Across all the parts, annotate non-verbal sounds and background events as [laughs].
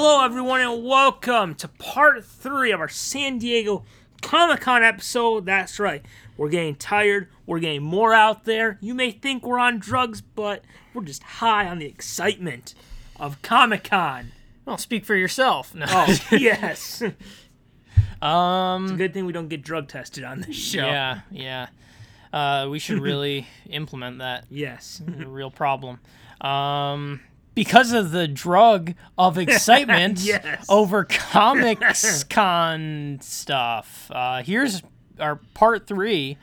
Hello, everyone, and welcome to part three of our San Diego Comic Con episode. That's right, we're getting tired, we're getting more out there. You may think we're on drugs, but we're just high on the excitement of Comic Con. Well, speak for yourself. No. Oh, [laughs] yes. It's a um. good thing we don't get drug tested on this show. Yeah, yeah. Uh, we should really [laughs] implement that. Yes. Real problem. Um, because of the drug of [laughs] excitement Yes. over Comics [laughs] Con stuff. Uh, here's our part three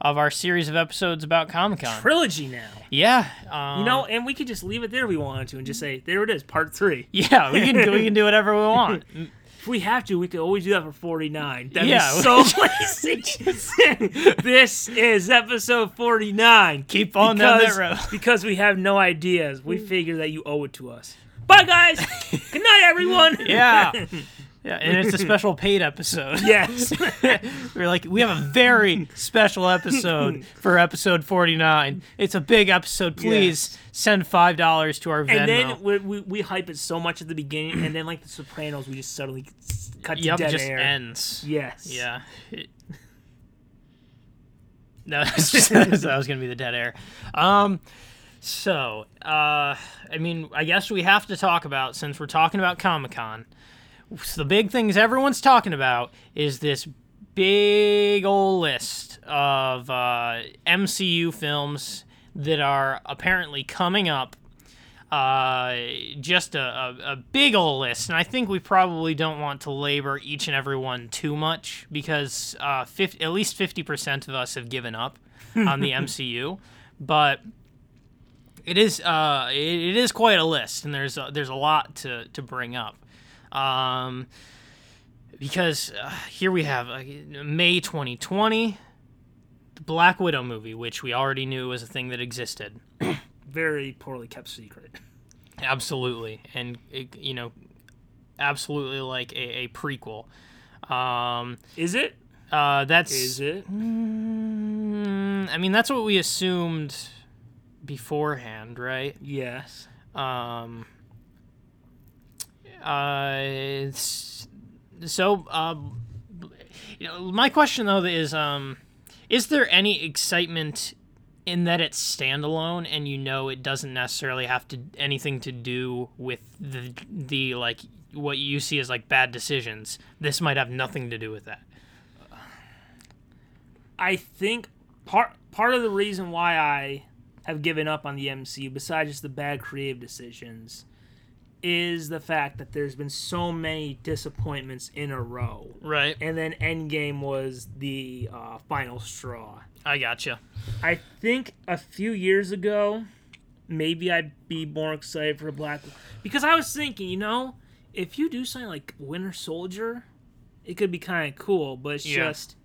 of our series of episodes about Comic Con. Trilogy now. Yeah. Um, You know, and we could just leave it there if we wanted to and just say, there it is, part three. Yeah, we can we can do [laughs] whatever we want. If we have to, we could always do that for 49. That'd Yeah. be so [laughs] lazy. [laughs] this is episode 49. Keep on down that because, road. [laughs] because we have no ideas. We hmm. figure that you owe it to us. Bye, guys. Good night, everyone. Yeah. Yeah, and it's a [laughs] special paid episode. yes. [laughs] We're like, we have a very special episode for episode 49. It's a big episode. Please Yes. send $5 to our Venmo. And then we, we, we hype it so much at the beginning, and then, like The Sopranos, we just suddenly cut to yep, dead just air. ends. Yes. Yeah. It- [laughs] no, that's just, that was going to be the dead air. Um, so, uh, I mean, I guess we have to talk about, since we're talking about Comic Con, the big things everyone's talking about is this big old list of uh, MCU films that are apparently coming up. Uh, just a, a, a big old list, and I think we probably don't want to labor each and every one too much because uh, 50, at least fifty percent of us have given up [laughs] on the MCU, but it is uh, it, it is quite a list, and there's a, there's a lot to to bring up. Um, because uh, here we have uh, May 2020, the Black Widow movie, which we already knew was a thing that existed. [coughs] Very poorly kept secret. Absolutely, and it, you know, absolutely like a, a prequel. Um, Is it? uh, that's Is it? Mm, I mean, that's what we assumed beforehand, right? Yes. Um, uh, so, um, you know, my question though is, um, is there any excitement in that it's standalone and you know it doesn't necessarily have to anything to do with the the like what you see as like bad decisions? This might have nothing to do with that. I think part part of the reason why I have given up on the MCU, besides just the bad creative decisions, is the fact that there's been so many disappointments in a row. Right. And then Endgame was the uh, final straw. I gotcha. I think a few years ago, maybe I'd be more excited for Black because I was thinking, you know, if you do something like Winter Soldier, it could be kind of cool. But it's Yeah. just,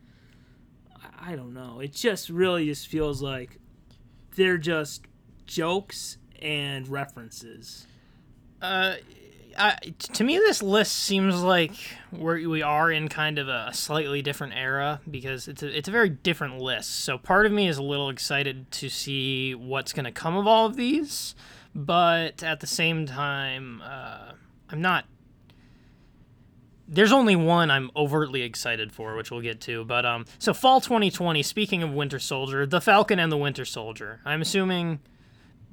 I- I don't know. It just really just feels like they're just jokes and references. Uh, I, to me, this list seems like we're, we are in kind of a slightly different era because it's a, it's a very different list. So part of me is a little excited to see what's going to come of all of these, but at the same time, uh, I'm not. There's only one I'm overtly excited for, which we'll get to. But um, so fall 2020. Speaking of Winter Soldier, the Falcon and the Winter Soldier. I'm assuming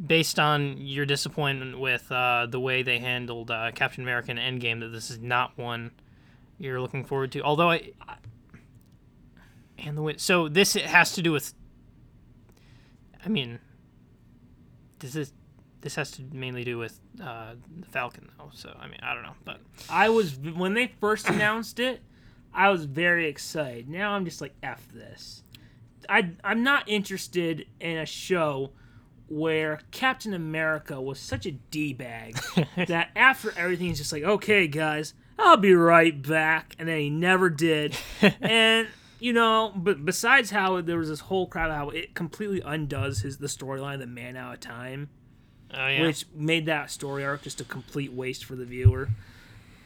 based on your disappointment with uh, the way they handled uh, Captain America and Endgame, that this is not one you're looking forward to. Although I, I and the win- so this it has to do with. I mean, does this this has to mainly do with uh, the Falcon though? So I mean, I don't know, but I was when they first announced it, I was very excited. Now I'm just like f this. I I'm not interested in a show where Captain America was such a d bag [laughs] that after everything he's just like, okay guys, I'll be right back, and then he never did. [laughs] and you know, but besides how there was this whole crowd, how it completely undoes his the storyline, the Man Out of Time oh yeah, which made that story arc just a complete waste for the viewer.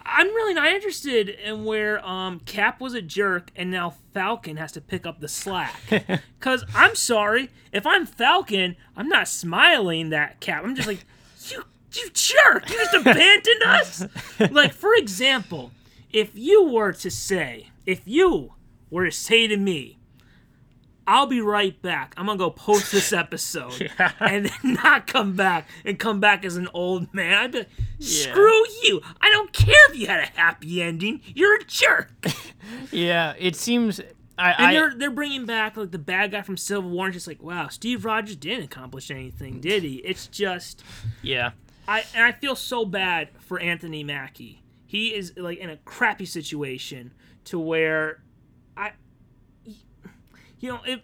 I'm really not interested in where um, Cap was a jerk and now Falcon has to pick up the slack. [laughs] Because I'm sorry, if I'm Falcon, I'm not smiling that Cap. I'm just like, [laughs] you You jerk! You just abandoned us. [laughs] Like for example, if you were to say, if you were to say to me, I'll be right back. I'm gonna go post this [laughs] episode and then not come back and come back as an old man. I'd be like, screw you. I don't care if you had a happy ending. You're a jerk. [laughs] Yeah, it seems. I, And I they're they're bringing back like the bad guy from Civil War. And just like, wow, Steve Rogers didn't accomplish anything, mm. did he? It's just yeah. I and I feel so bad for Anthony Mackie. He is like in a crappy situation to where I you know, if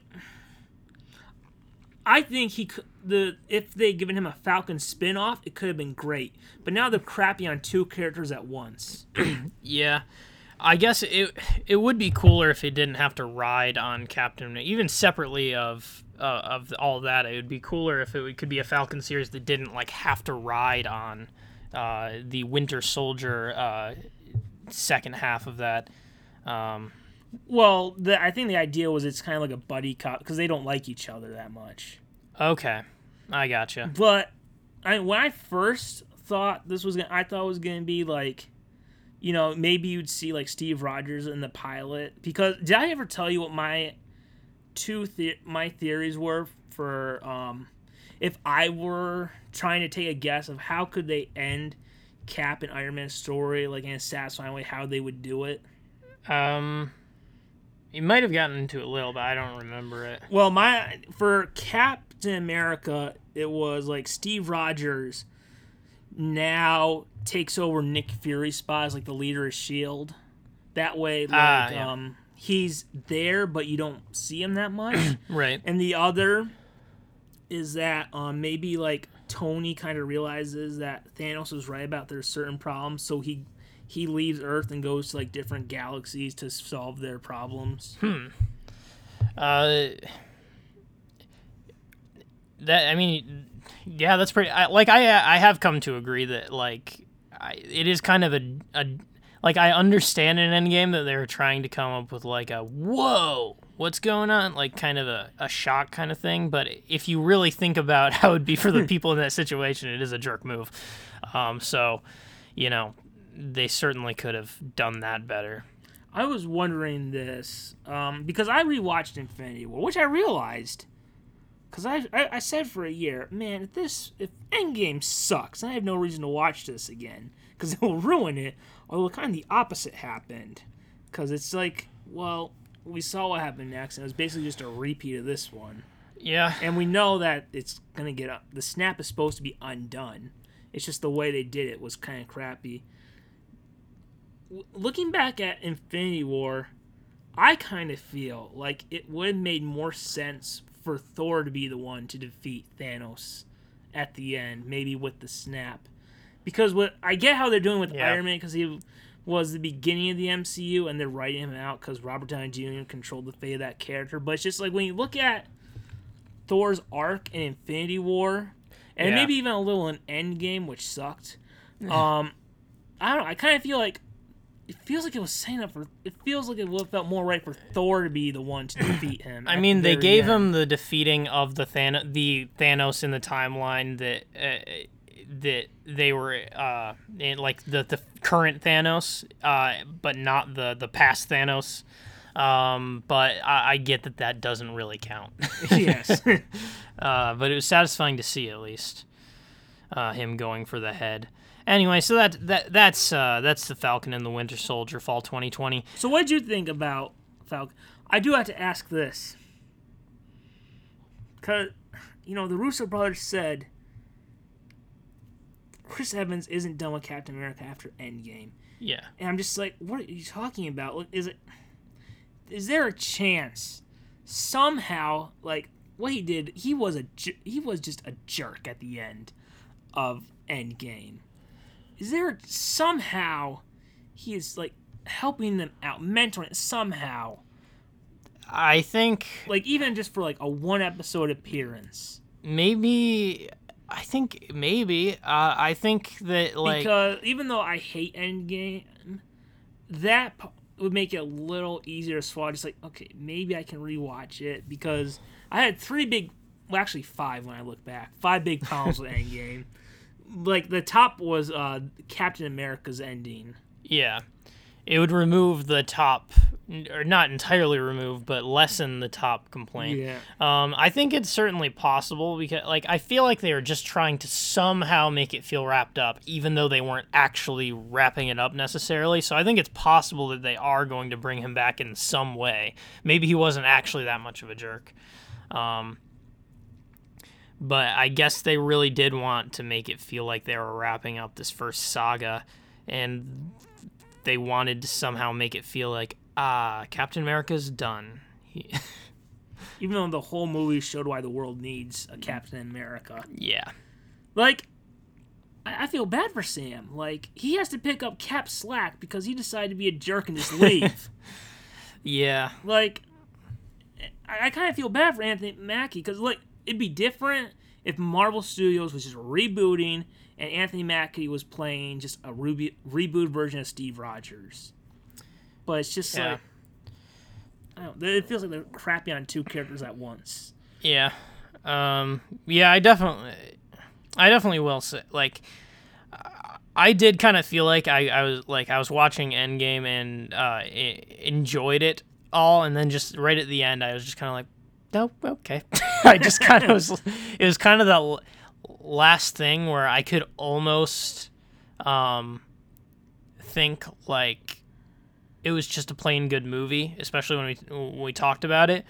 I think he could the if they given him a Falcon spin-off, it could have been great. But now they're crappy on two characters at once. [clears throat] Yeah. I guess it it would be cooler if he didn't have to ride on Captain, even separately of uh, of all that. It would be cooler if it could be a Falcon series that didn't like have to ride on uh, the Winter Soldier uh, second half of that. Um, Well, the, I think the idea was it's kind of like a buddy cop because they don't like each other that much. okay, I gotcha. But I when I first thought this was gonna, I thought it was gonna be like, you know, maybe you'd see like Steve Rogers in the pilot because did I ever tell you what my two the- my theories were for um if I were trying to take a guess of how could they end Cap and Iron Man's story like in a satisfying way, how they would do it. Um, you might have gotten into it a little, but I don't remember it. Well, my for Captain America, it was like Steve Rogers now takes over Nick Fury's spot as like the leader of Shield. That way, like Ah, yeah. um, he's there, but you don't see him that much. [coughs] Right. and the other is that um, maybe like Tony kind of realizes that Thanos was right about there's certain problems, so he he leaves Earth and goes to like different galaxies to solve their problems. Uh, that I mean, yeah, that's pretty. I, like I I have come to agree that like I, it is kind of a, a like I understand in Endgame that they're trying to come up with like a whoa what's going on like kind of a, a shock kind of thing but if you really think about [laughs] how it'd be for the [laughs] people in that situation it is a jerk move um so you know they certainly could have done that better I was wondering this um, because I rewatched Infinity War, which I realized because I, I I said for a year, man, if this if Endgame sucks, I have no reason to watch this again because [laughs] it will ruin it. Although kind of the opposite happened because it's like, well, we saw what happened next, and it was basically just a repeat of this one, yeah and we know that it's gonna get up. The snap is supposed to be undone. It's just the way they did it was kind of crappy. Looking back at Infinity War, I kind of feel like it would have made more sense for Thor to be the one to defeat Thanos at the end, maybe with the snap. Because what I get how they're doing with Yeah. Iron Man because he was the beginning of the MCU and they're writing him out because Robert Downey Jr. controlled the fate of that character. But it's just like when you look at Thor's arc in Infinity War, and Yeah. maybe even a little in Endgame, which sucked. Um, I don't know. I kind of feel like it feels like it was saying up for. It feels like it would have felt more right for Thor to be the one to defeat him. I mean, the they gave end. him the defeating of the Than- the Thanos in the timeline that uh, that they were uh, in, like the the current Thanos, uh, but not the the past Thanos. Um, but I, I get that that doesn't really count. [laughs] [laughs] yes. uh, but it was satisfying to see at least uh, him going for the head. Anyway, so that that that's uh, that's the Falcon and the Winter Soldier, fall 2020. so, what did you think about Falcon? I do have to ask this, because you know the Russo brothers said Chris Evans isn't done with Captain America after Endgame. Yeah. And I'm just like, what are you talking about? Is it? Is there a chance somehow, like what he did, he was a he was just a jerk at the end of Endgame. Is there somehow he is like helping them out, mentoring somehow, I think like even just for like a one episode appearance? maybe I think maybe uh, I think that like because even though I hate Endgame, that p- would make it a little easier to swallow. Just like, okay, maybe I can rewatch it because I had three big, well, actually five when I look back, five big problems with [laughs] Endgame. Like the top was uh Captain America's ending. Yeah. It would remove the top, or not entirely remove, but lessen the top complaint. Yeah. Um, I think it's certainly possible because, like, I feel like they were just trying to somehow make it feel wrapped up, even though they weren't actually wrapping it up necessarily. So I think it's possible that they are going to bring him back in some way. Maybe he wasn't actually that much of a jerk. Um, but I guess they really did want to make it feel like they were wrapping up this first saga, and they wanted to somehow make it feel like ah, Captain America's done. He, [laughs] Even though the whole movie showed why the world needs a Captain America. yeah, Like, I, I feel bad for Sam. Like, he has to pick up Cap slack because he decided to be a jerk and just leave. [laughs] yeah, like, I, I kind of feel bad for Anthony Mackie because, like, it'd be different if Marvel Studios was just rebooting and Anthony Mackie was playing just a rebe- reboot version of Steve Rogers. But it's just Yeah. like, I don't it feels like they're crappy on two characters at once. yeah, um, yeah. I definitely, I definitely will say like. I did kind of feel like I, I was like I was watching Endgame and uh, enjoyed it all, and then just right at the end, I was just kind of like, "No, okay." [laughs] I just kind of [laughs] was. It was kind of that l- last thing where I could almost um, think like it was just a plain good movie, especially when we when we talked about it.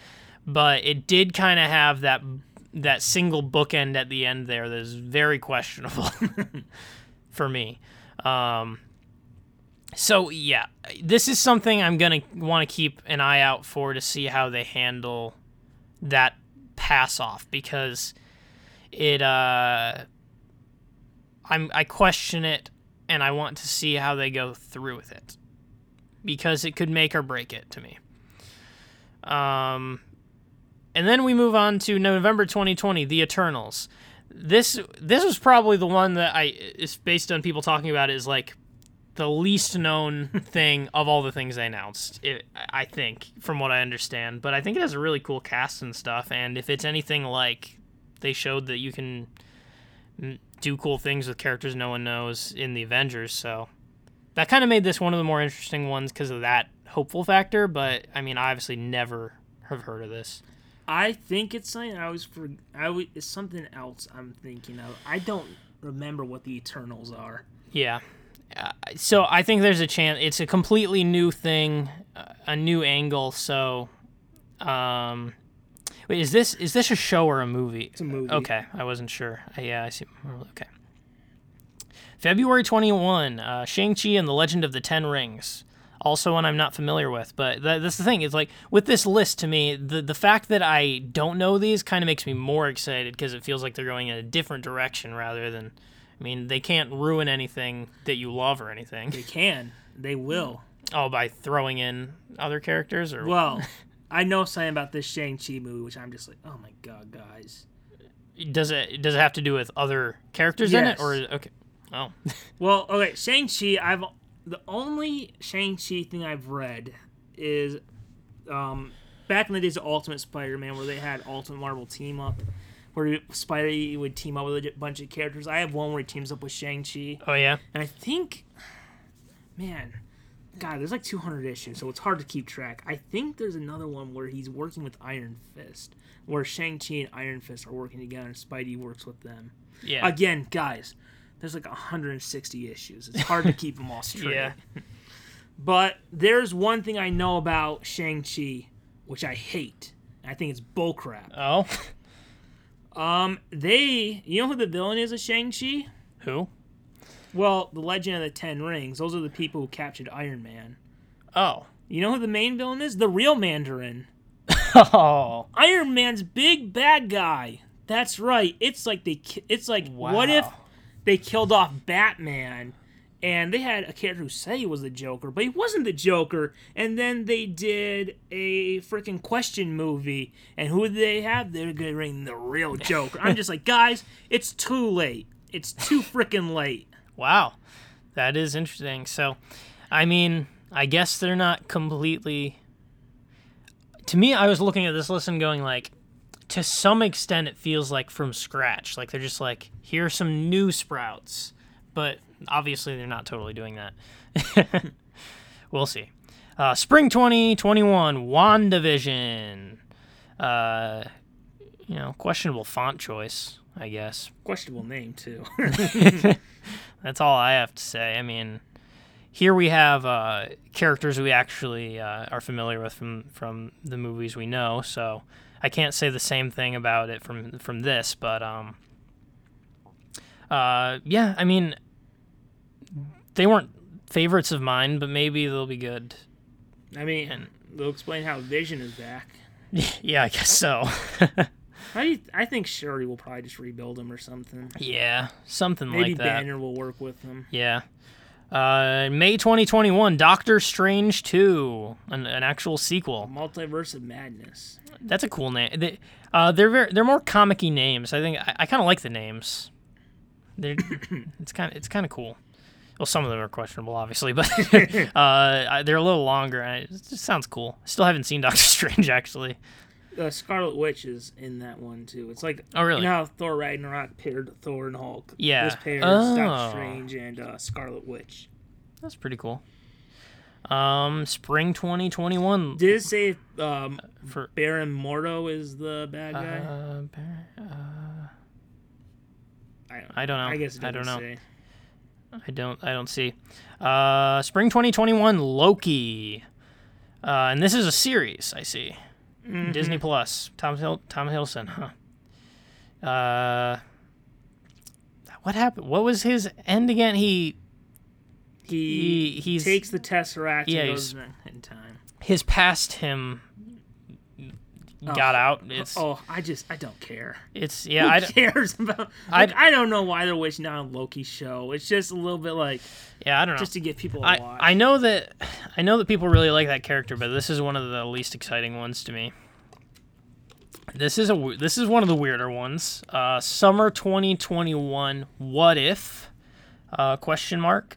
But it did kind of have that that single bookend at the end there that is very questionable [laughs] for me. Um, so yeah, this is something I'm gonna want to keep an eye out for to see how they handle that pass off because it uh I'm I question it and I want to see how they go through with it because it could make or break it to me. Um and then we move on to November 2020, The Eternals. This this was probably the one that I is based on people talking about is like the least known [laughs] thing of all the things they announced. It, I think, from what I understand, but I think it has a really cool cast and stuff. And if it's anything like they showed that you can do cool things with characters no one knows in the Avengers, so that kind of made this one of the more interesting ones because of that hopeful factor. But I mean, I obviously never have heard of this. I think it's something I always for I always, it's something else I'm thinking of. I don't remember what the Eternals are. Yeah. Uh, so I think there's a chance it's a completely new thing, a new angle. So, um, wait, is this is this a show or a movie? It's a movie. Okay, I wasn't sure. Yeah, I see. Okay. February 21, uh, Shang-Chi and the Legend of the Ten Rings. Also one I'm not familiar with, but that, that's the thing. It's like, with this list, to me, the, the fact that I don't know these kind of makes me more excited because it feels like they're going in a different direction rather than, I mean, they can't ruin anything that you love or anything. They can. They will. Oh, by throwing in other characters? or Well, [laughs] I know something about this Shang-Chi movie, which I'm just like, oh my god, guys. Does it does it have to do with other characters in it? Or, okay. Oh. [laughs] Well, okay, Shang-Chi, I've the only Shang-Chi thing I've read is um back in the days of Ultimate Spider-Man where they had Ultimate Marvel team up where Spidey would team up with a bunch of characters. I have one where he teams up with Shang-Chi. oh, yeah? And I think man, God, there's like 200 issues, so it's hard to keep track. I think there's another one where he's working with Iron Fist, where Shang-Chi and Iron Fist are working together and Spidey works with them. Yeah. Again, guys, there's like 160 issues. It's hard to keep them all [laughs] straight. Yeah. But there's one thing I know about Shang-Chi, which I hate. I think it's bullcrap. oh. Um, they, you know who the villain is of Shang-Chi? Who? Well, the Legend of the Ten Rings. Those are the people who captured Iron Man. Oh. You know who the main villain is? The real Mandarin. [laughs] Oh. Iron Man's big bad guy. That's right. It's like they. It's like what if they killed off Batman, and they had a character who said he was the Joker, but he wasn't the Joker. And then they did a freaking question movie, and who did they have? They're getting the real Joker. I'm just like, [laughs] guys, it's too late. It's too freaking late. Wow. That is interesting. So, I mean, I guess they're not completely. To me, I was looking at this list and going like, to some extent it feels like from scratch. Like they're just like here's some new sprouts, but obviously they're not totally doing that. [laughs] we'll see. Uh, Spring 2021, WandaVision. Uh, you know, questionable font choice, I guess. Questionable name too. [laughs] [laughs] That's all I have to say. I mean, here we have uh, characters we actually uh, are familiar with from from the movies we know. So I can't say the same thing about it from from this, but um, uh, yeah, I mean, they weren't favorites of mine, but maybe they'll be good. I mean, and, they'll explain how Vision is back. [laughs] yeah, I guess so. [laughs] You, I think Shuri will probably just rebuild him or something. yeah, something Maybe like that. Maybe Banner will work with him. Yeah. Uh, May 2021, Doctor Strange 2, an, an actual sequel. Multiverse of Madness. That's a cool name. They, uh, they're very, they're more comic-y names. I think I, I kind of like the names. They're [coughs] it's kind of it's kind of cool. Well, some of them are questionable, obviously, but [laughs] [laughs] uh, they're a little longer. And it just sounds cool. Still haven't seen [laughs] Doctor Strange actually. Uh, Scarlet Witch is in that one too. It's like Oh, really? you know Thor Ragnarok paired Thor and Hulk. Yeah. This pairs Oh. Doctor Strange and uh, Scarlet Witch. That's pretty cool. Um, spring 2021 Did it say um, for Baron Mordo is the bad guy? uh, Bar- uh, I, don't, I don't know. I guess it I don't know. say. I don't I don't see. Uh, spring 2021 Loki. Uh, and this is a series, I see. Mm-hmm. Disney Plus. Tom Hill Tom Hiddleston, huh? Uh What happened? What was his end again? He He, He- he's- takes the Tesseract Yeah, and goes he's- in time. his past him got out. It's Oh, I just I don't care. it's yeah, I Who d- cares about? I- Like, I, don't know why they're wasting out on Loki show. It's just a little bit like yeah, I don't know. just to get people I, watch. I know that I know that people really like that character, but this is one of the least exciting ones to me. This is a this is one of the weirder ones. Uh, summer 2021. What if? Uh, question mark.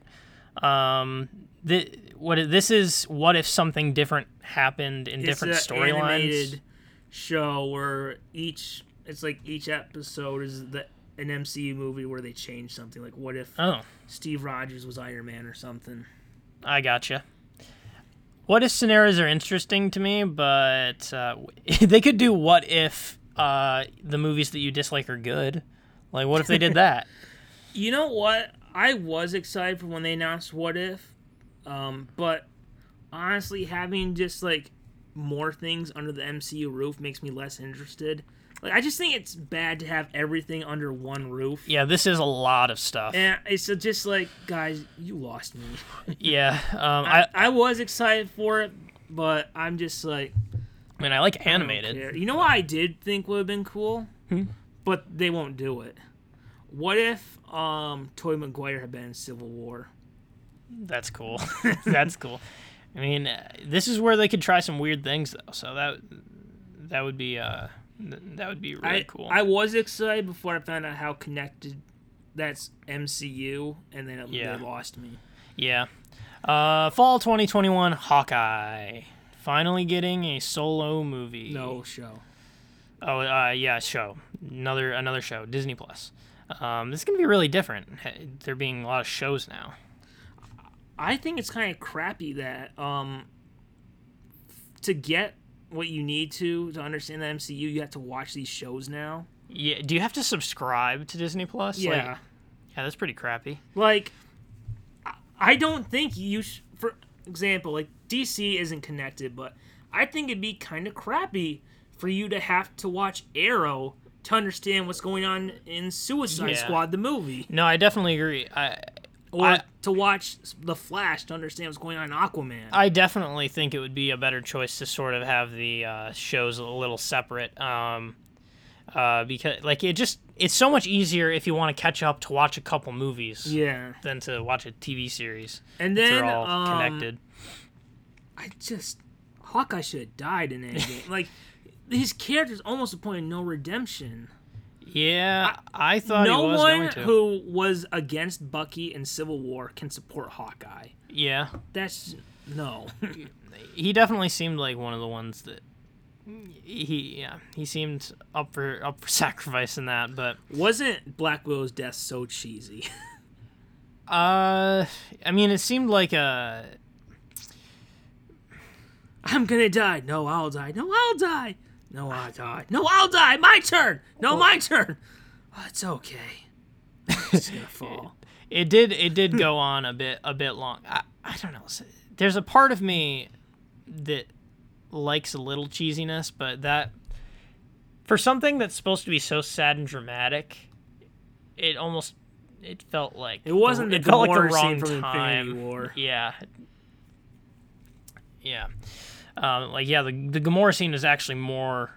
Um, the, what this is? What if something different happened in It's different storylines? Animated show where each it's like each episode is the an MCU movie where they change something. Like what if Oh, Steve Rogers was Iron Man or something? I gotcha. What if scenarios are interesting to me, but uh, [laughs] they could do what if uh, the movies that you dislike are good. Like, what if they did that? [laughs] You know what? I was excited for when they announced What If, um, but honestly, having just like more things under the MCU roof makes me less interested. Like, I just think it's bad to have everything under one roof. yeah, this is a lot of stuff. And it's just like, guys, you lost me. [laughs] Yeah, um, I, I, I was excited for it, but I'm just like, I mean, I like animated. care. You know what I did think would have been cool, Hmm? but they won't do it. What if um Tobey Maguire had been in Civil War? That's cool. [laughs] [laughs] That's cool. I mean, uh, this is where they could try some weird things, though. So that that would be uh, that would be really I cool. I was excited before I found out how connected that's MCU, and then it, Yeah. they lost me. Yeah. Uh, fall 2021, Hawkeye. Finally getting a solo movie. No show. Oh, uh, yeah, show. Another another show. Disney Plus. Um, this is gonna be really different. There being a lot of shows now. I think it's kind of crappy that um to get what you need to to understand the MCU, you have to watch these shows now. Yeah. Do you have to subscribe to Disney Plus? Like- Yeah. yeah, that's pretty crappy. like I- I don't think you sh- for example like DC isn't connected but I think it'd be kind of crappy for you to have to watch Arrow to understand what's going on in Suicide Yeah. Squad the movie No, I definitely agree. I or I- to watch The Flash to understand what's going on in Aquaman. I definitely think it would be a better choice to sort of have the uh, shows a little separate. Um, uh, because like it just it's so much easier if you want to catch up to watch a couple movies yeah. than to watch a TV series. And then They're all um, connected. I just Hawkeye should have died in Endgame. like his character's almost a point of no redemption. Yeah, I, thought no he was one who was against Bucky in Civil War can support Hawkeye. yeah, That's no. he definitely seemed like one of the ones that he yeah he seemed up for up for [laughs] sacrifice in that, but Wasn't Black Widow's death so cheesy? [laughs] uh, I mean, it seemed like a I'm gonna die. No, I'll die. No, I'll die. No, I'll die. No, I'll die. My turn. No, my turn. Oh, it's okay. It's gonna [laughs] fall. it did it did go on a bit a bit long. I, I don't know. There's a part of me that likes a little cheesiness, but that for something that's supposed to be so sad and dramatic, it almost it felt like It wasn't the it felt like the wrong time. Yeah. Yeah. Um, like yeah, the the Gamora scene is actually more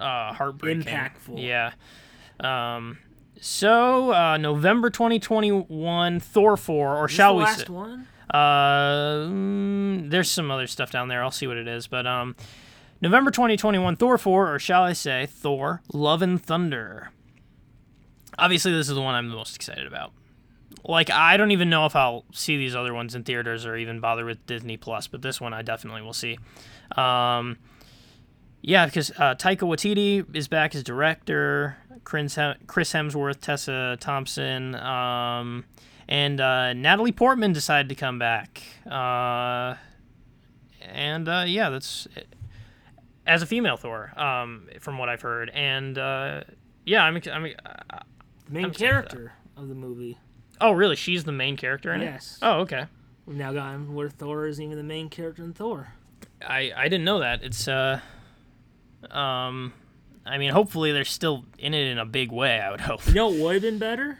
uh, heartbreaking, Impactful. Yeah. Um, so uh, November 2021, Thor 4, or Is shall the we last say? one? Uh, mm, there's some other stuff down there. I'll see what it is, but um, November 2021, Thor 4, or shall I say, Thor: Love and Thunder. Obviously, this is the one I'm the most excited about. Like, I don't even know if I'll see these other ones in theaters or even bother with Disney Plus, but this one I definitely will see. Um, yeah, because uh, Taika Waititi is back as director. Chris Hemsworth, Tessa Thompson, um, and uh, Natalie Portman decided to come back. Uh, and uh, yeah, that's as a female Thor, um, from what I've heard. And uh, yeah, I'm, ex- I'm uh, The main I'm excited for that. character of the movie. Oh really? She's the main character in Yes. it. Oh okay. We've now gotten where Thor isn't even the main character in Thor. I I didn't know that. It's uh, um, I mean, hopefully they're still in it in a big way. I would hope. You know what would have been better?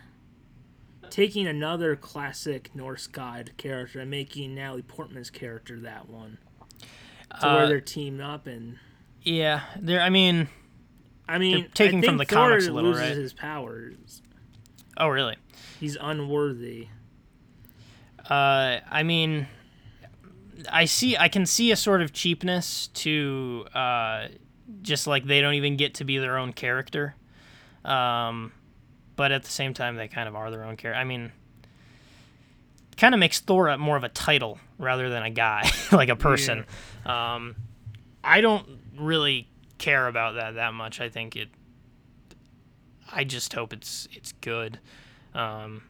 Taking another classic Norse god character and making Natalie Portman's character that one. To Uh, where they're teamed up and Yeah, there. I mean, I mean taking I from the Thor comics a little, loses right? his powers. Oh really? He's unworthy. Uh, I mean, I see. I can see a sort of cheapness to uh, just like they don't even get to be their own character. Um, but at the same time, they kind of are their own character. I mean, kind of makes Thor a- more of a title rather than a guy, [laughs] like a person. Um, I don't really care about that that much. I think it. I just hope it's it's good. Um,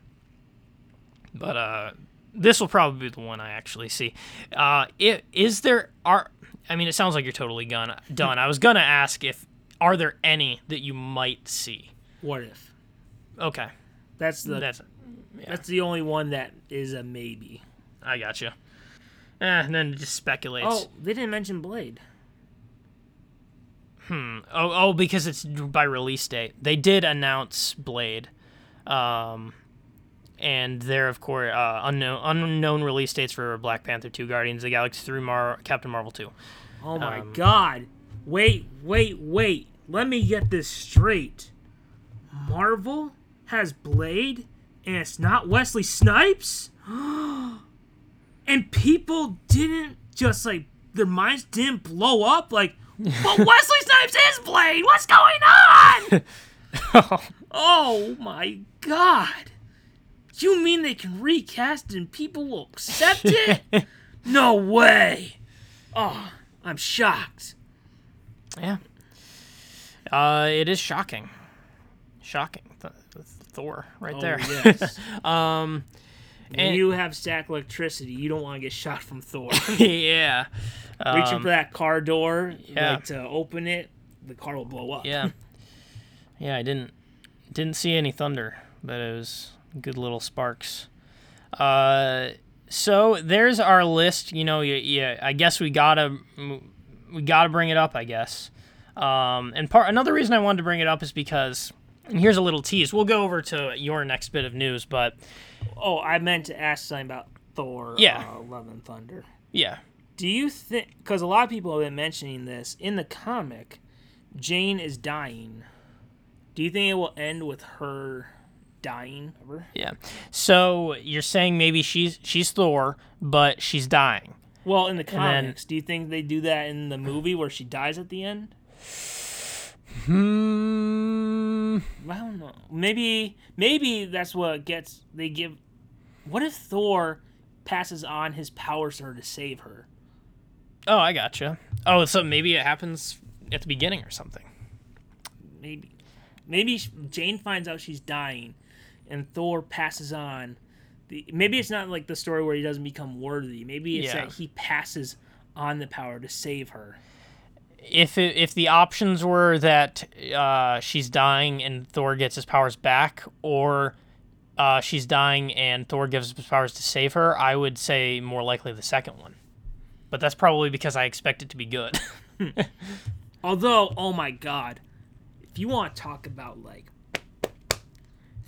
but uh, this will probably be the one I actually see. Uh, i- is there are? I mean, it sounds like you're totally gonna done. I was gonna ask if are there any that you might see. What if? Okay, That's the that's that's the only one that is a maybe. I got you. Eh, and then it just speculates. Oh, they didn't mention Blade. Hmm. Oh, oh, because it's by release date. They did announce Blade, um, and there, of course, uh, unknown unknown release dates for Black Panther two, Guardians of the Galaxy three, Mar- Captain Marvel two. Oh my Um, god. Wait, wait, wait. Let me get this straight. Marvel has Blade and it's not Wesley Snipes? [gasps] and people didn't just like their minds didn't blow up like but Wesley Snipes is Blade. What's going on? [laughs] oh my god. You mean they can recast and people will accept it? [laughs] no way. Oh, I'm shocked. Yeah. Uh, it is shocking. Shocking. Th- th- Thor, right Oh, there. yes. [laughs] um, And- you have stack electricity, you don't want to get shot from Thor. [laughs] yeah. Reaching Um, for that car door, yeah. like to open it, the car will blow up. yeah. [laughs] Yeah, I didn't didn't see any thunder, but it was good little sparks. Uh, so there's our list. You know, yeah, yeah I guess we gotta we gotta bring it up. I guess. Um, and part another reason I wanted to bring it up is because, and here's a little tease. We'll go over to your next bit of news, but Oh, I meant to ask something about Thor. Yeah. Uh, Love and Thunder. yeah, Do you think? Because a lot of people have been mentioning this in the comic, Jane is dying. Do you think it will end with her dying? Ever? yeah. So you're saying maybe she's she's Thor, but she's dying. Well, in the then- comics, do you think they do that in the movie where she dies at the end? Hmm. I don't know. Maybe maybe that's what gets they give. What if Thor passes on his powers to her to save her? Oh, I gotcha. Oh, so maybe it happens at the beginning or something. maybe maybe Jane finds out she's dying and Thor passes on the maybe it's not like the story where he doesn't become worthy maybe it's Yeah. that he passes on the power to save her If it, if the options were that uh, she's dying and Thor gets his powers back, or uh, she's dying and Thor gives his powers to save her, I would say more likely the second one. But that's probably because I expect it to be good. [laughs] although oh my god if you want to talk about like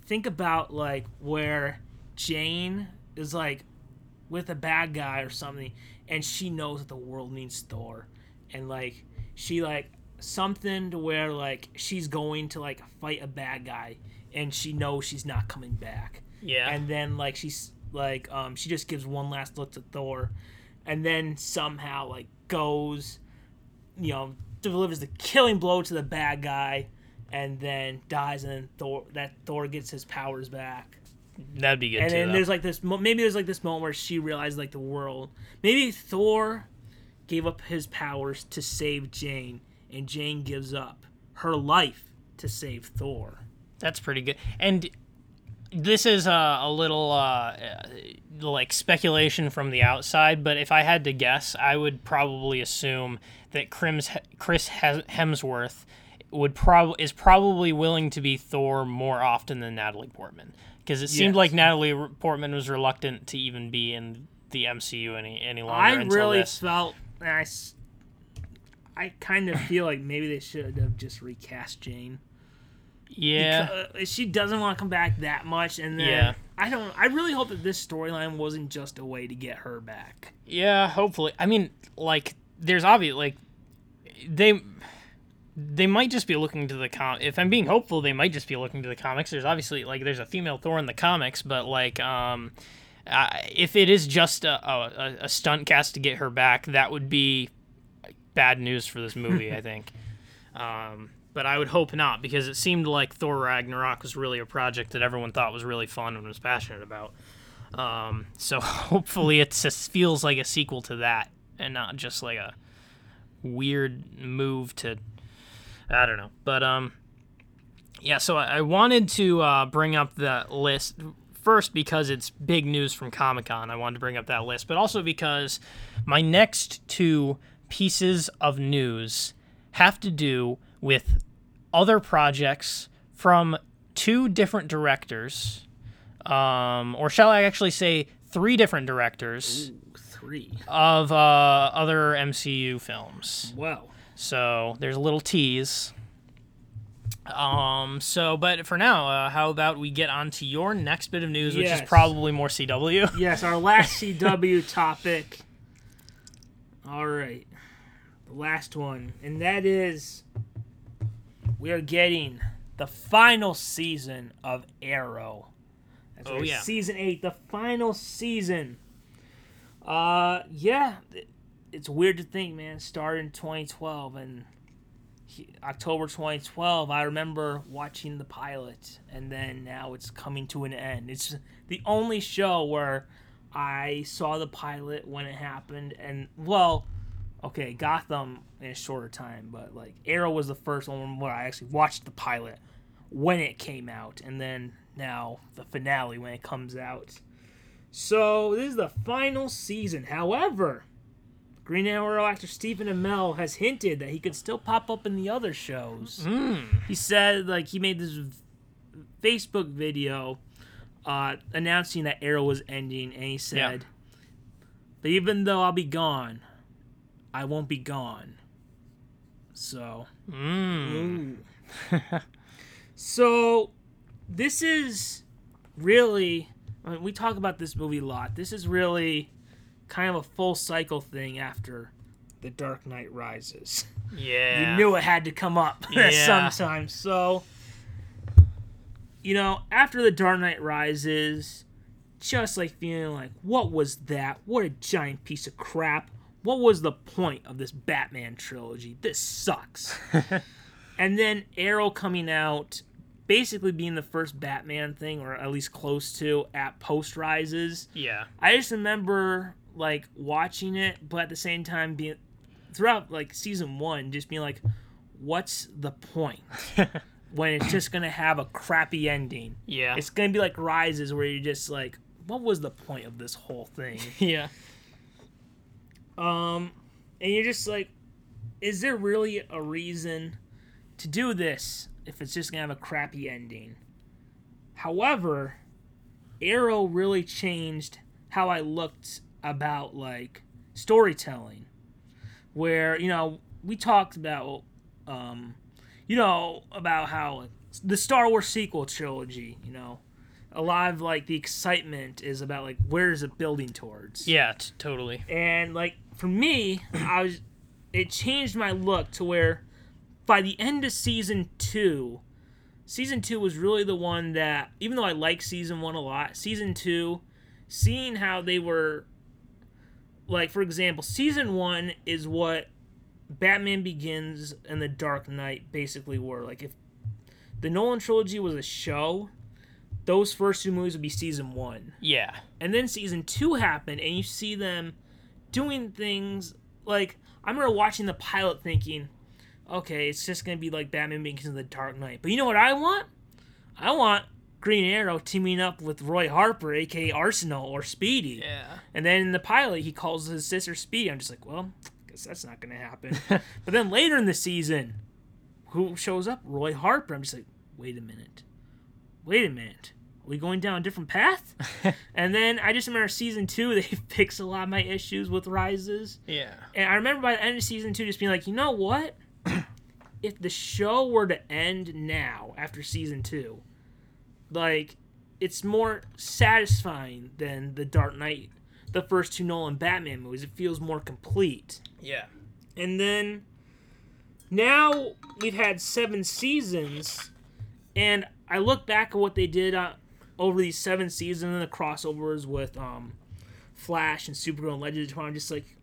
think about like where Jane is like with a bad guy or something and she knows that the world needs Thor and like she like something to where like she's going to like fight a bad guy and she knows she's not coming back yeah. and then like she's like um she just gives one last look to Thor and then somehow like goes you know delivers the killing blow to the bad guy and then dies and then Thor that Thor gets his powers back That'd be good too. and too. then though. there's like this maybe there's like this moment where she realized like the world maybe Thor gave up his powers to save Jane and Jane gives up her life to save Thor That's pretty good. And this is uh, a little uh, uh, like speculation from the outside, but if I had to guess, I would probably assume that Chris Hemsworth would prob- is probably willing to be Thor more often than Natalie Portman because it seemed Yes. like Natalie Portman was reluctant to even be in the MCU any any longer. I really this. felt and I kind of feel like maybe they should have just recast Jane. yeah. Uh, she doesn't want to come back that much, and then Yeah. I don't. I really hope that this storyline wasn't just a way to get her back. Yeah, hopefully. I mean, like, there's obvious like they they might just be looking to the com. If I'm being hopeful, they might just be looking to the comics. There's obviously like there's a female Thor in the comics, but like um, uh, if it is just a, a a stunt cast to get her back, that would be bad news for this movie. I [laughs] think. Um, but I would hope not because it seemed like Thor Ragnarok was really a project that everyone thought was really fun and was passionate about. Um, so [laughs] hopefully it just feels like a sequel to that and not just like a weird move to I don't know. But um yeah, so I, I wanted to uh, bring up the list first because it's big news from Comic Con. I wanted to bring up that list, but also because my next two pieces of news have to do with other projects from two different directors, um, or shall I actually say three different directors Three. of uh, other MCU films. Wow. So there's a little tease. Um. So, but for now, uh, how about we get on to your next bit of news, which is probably more CW. [laughs] yes, our last CW topic. All right, the last one, and that is we are getting the final season of Arrow. That's Oh, right, yeah. season eight, the final season. Uh, yeah, it- it's weird to think, man. Started in 2012 and October 2012. I remember watching the pilot, and then now it's coming to an end. It's the only show where I saw the pilot when it happened, and well, okay, Gotham in a shorter time, but like Arrow was the first one where I actually watched the pilot when it came out, and then now the finale when it comes out. So this is the final season. However, Green Arrow actor Stephen Amell has hinted that he could still pop up in the other shows. He said like he made this Facebook video uh, announcing that Arrow was ending, and he said, "But even though I'll be gone, I won't be gone." So. Mm. [laughs] so this is really I mean, we talk about this movie a lot. This is really kind of a full cycle thing after The Dark Knight Rises. [laughs] Yeah. You knew it had to come up [laughs] Yeah. sometime. So you know, after The Dark Knight Rises, just like feeling like, what was that? What a giant piece of crap. What was the point of this Batman trilogy? This sucks. [laughs] and then Arrow coming out, basically being the first Batman thing, or at least close to, at post Rises. Yeah. I just remember like watching it, but at the same time being throughout like season one, just being like, what's the point [laughs] when it's just gonna have a crappy ending? Yeah. It's gonna be like Rises, where you're just like, what was the point of this whole thing? [laughs] yeah. Um, and you're just like, is there really a reason to do this if it's just gonna have a crappy ending? However, Arrow really changed how I looked about like storytelling, where you know we talked about, um, you know about how like, the Star Wars sequel trilogy, you know. A lot of like the excitement is about like where is it building towards? Yeah, t- totally. and like for me i was it changed my look to where by the end of season two season two was really the one that even though i like season one a lot season two seeing how they were like for example season one is what batman begins and the dark knight basically were like if the nolan trilogy was a show those first two movies would be season one Yeah. and then season two happened and you see them doing things like I remember watching the pilot thinking, okay, it's just gonna be like Batman Begins and the Dark Knight. But you know what I want? I want Green Arrow teaming up with Roy Harper, aka Arsenal or Speedy. Yeah. And then in the pilot he calls his sister Speedy. I'm just like, well, guess that's not gonna happen. [laughs] but then later in the season, who shows up? Roy Harper. I'm just like, wait a minute. Wait a minute. Are we going down a different path? [laughs] and then I just remember season two, [laughs] they fixed a lot of my issues with Rises. Yeah. And I remember by the end of season two just being like, you know what? [clears throat] if the show were to end now after season two, like, it's more satisfying than the Dark Knight, the first two Nolan Batman movies. It feels more complete. Yeah. And then now we've had seven seasons, and I look back at what they did uh, over these seven seasons and the crossovers with um, Flash and Supergirl and Legends of Tomorrow. I'm just like,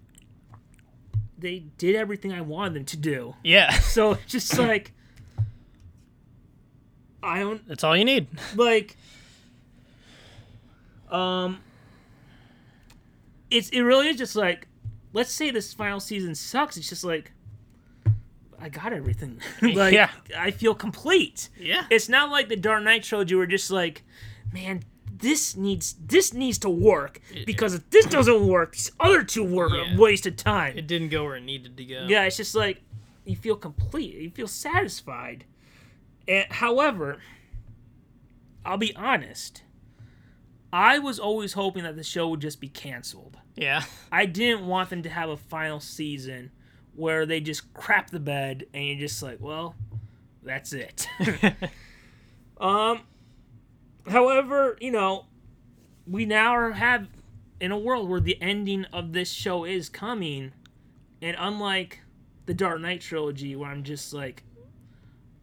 they did everything I wanted them to do. Yeah. So it's just [clears throat] like, I don't That's all you need. [laughs] like um it's it really is just like let's say this final season sucks it's just like i got everything [laughs] [laughs] like Yeah. i feel complete Yeah. it's not like the dark knight trilogy where just like man this needs this needs to work because if this doesn't work these other two were Yeah. a waste of time It didn't go where it needed to go. yeah, it's just like you feel complete. You feel satisfied. And however, I'll be honest. I was always hoping that the show would just be canceled. Yeah. I didn't want them to have a final season where they just crap the bed and you're just like, well, that's it. [laughs] um however, you know, we now are have in a world where the ending of this show is coming and unlike the Dark Knight trilogy where I'm just like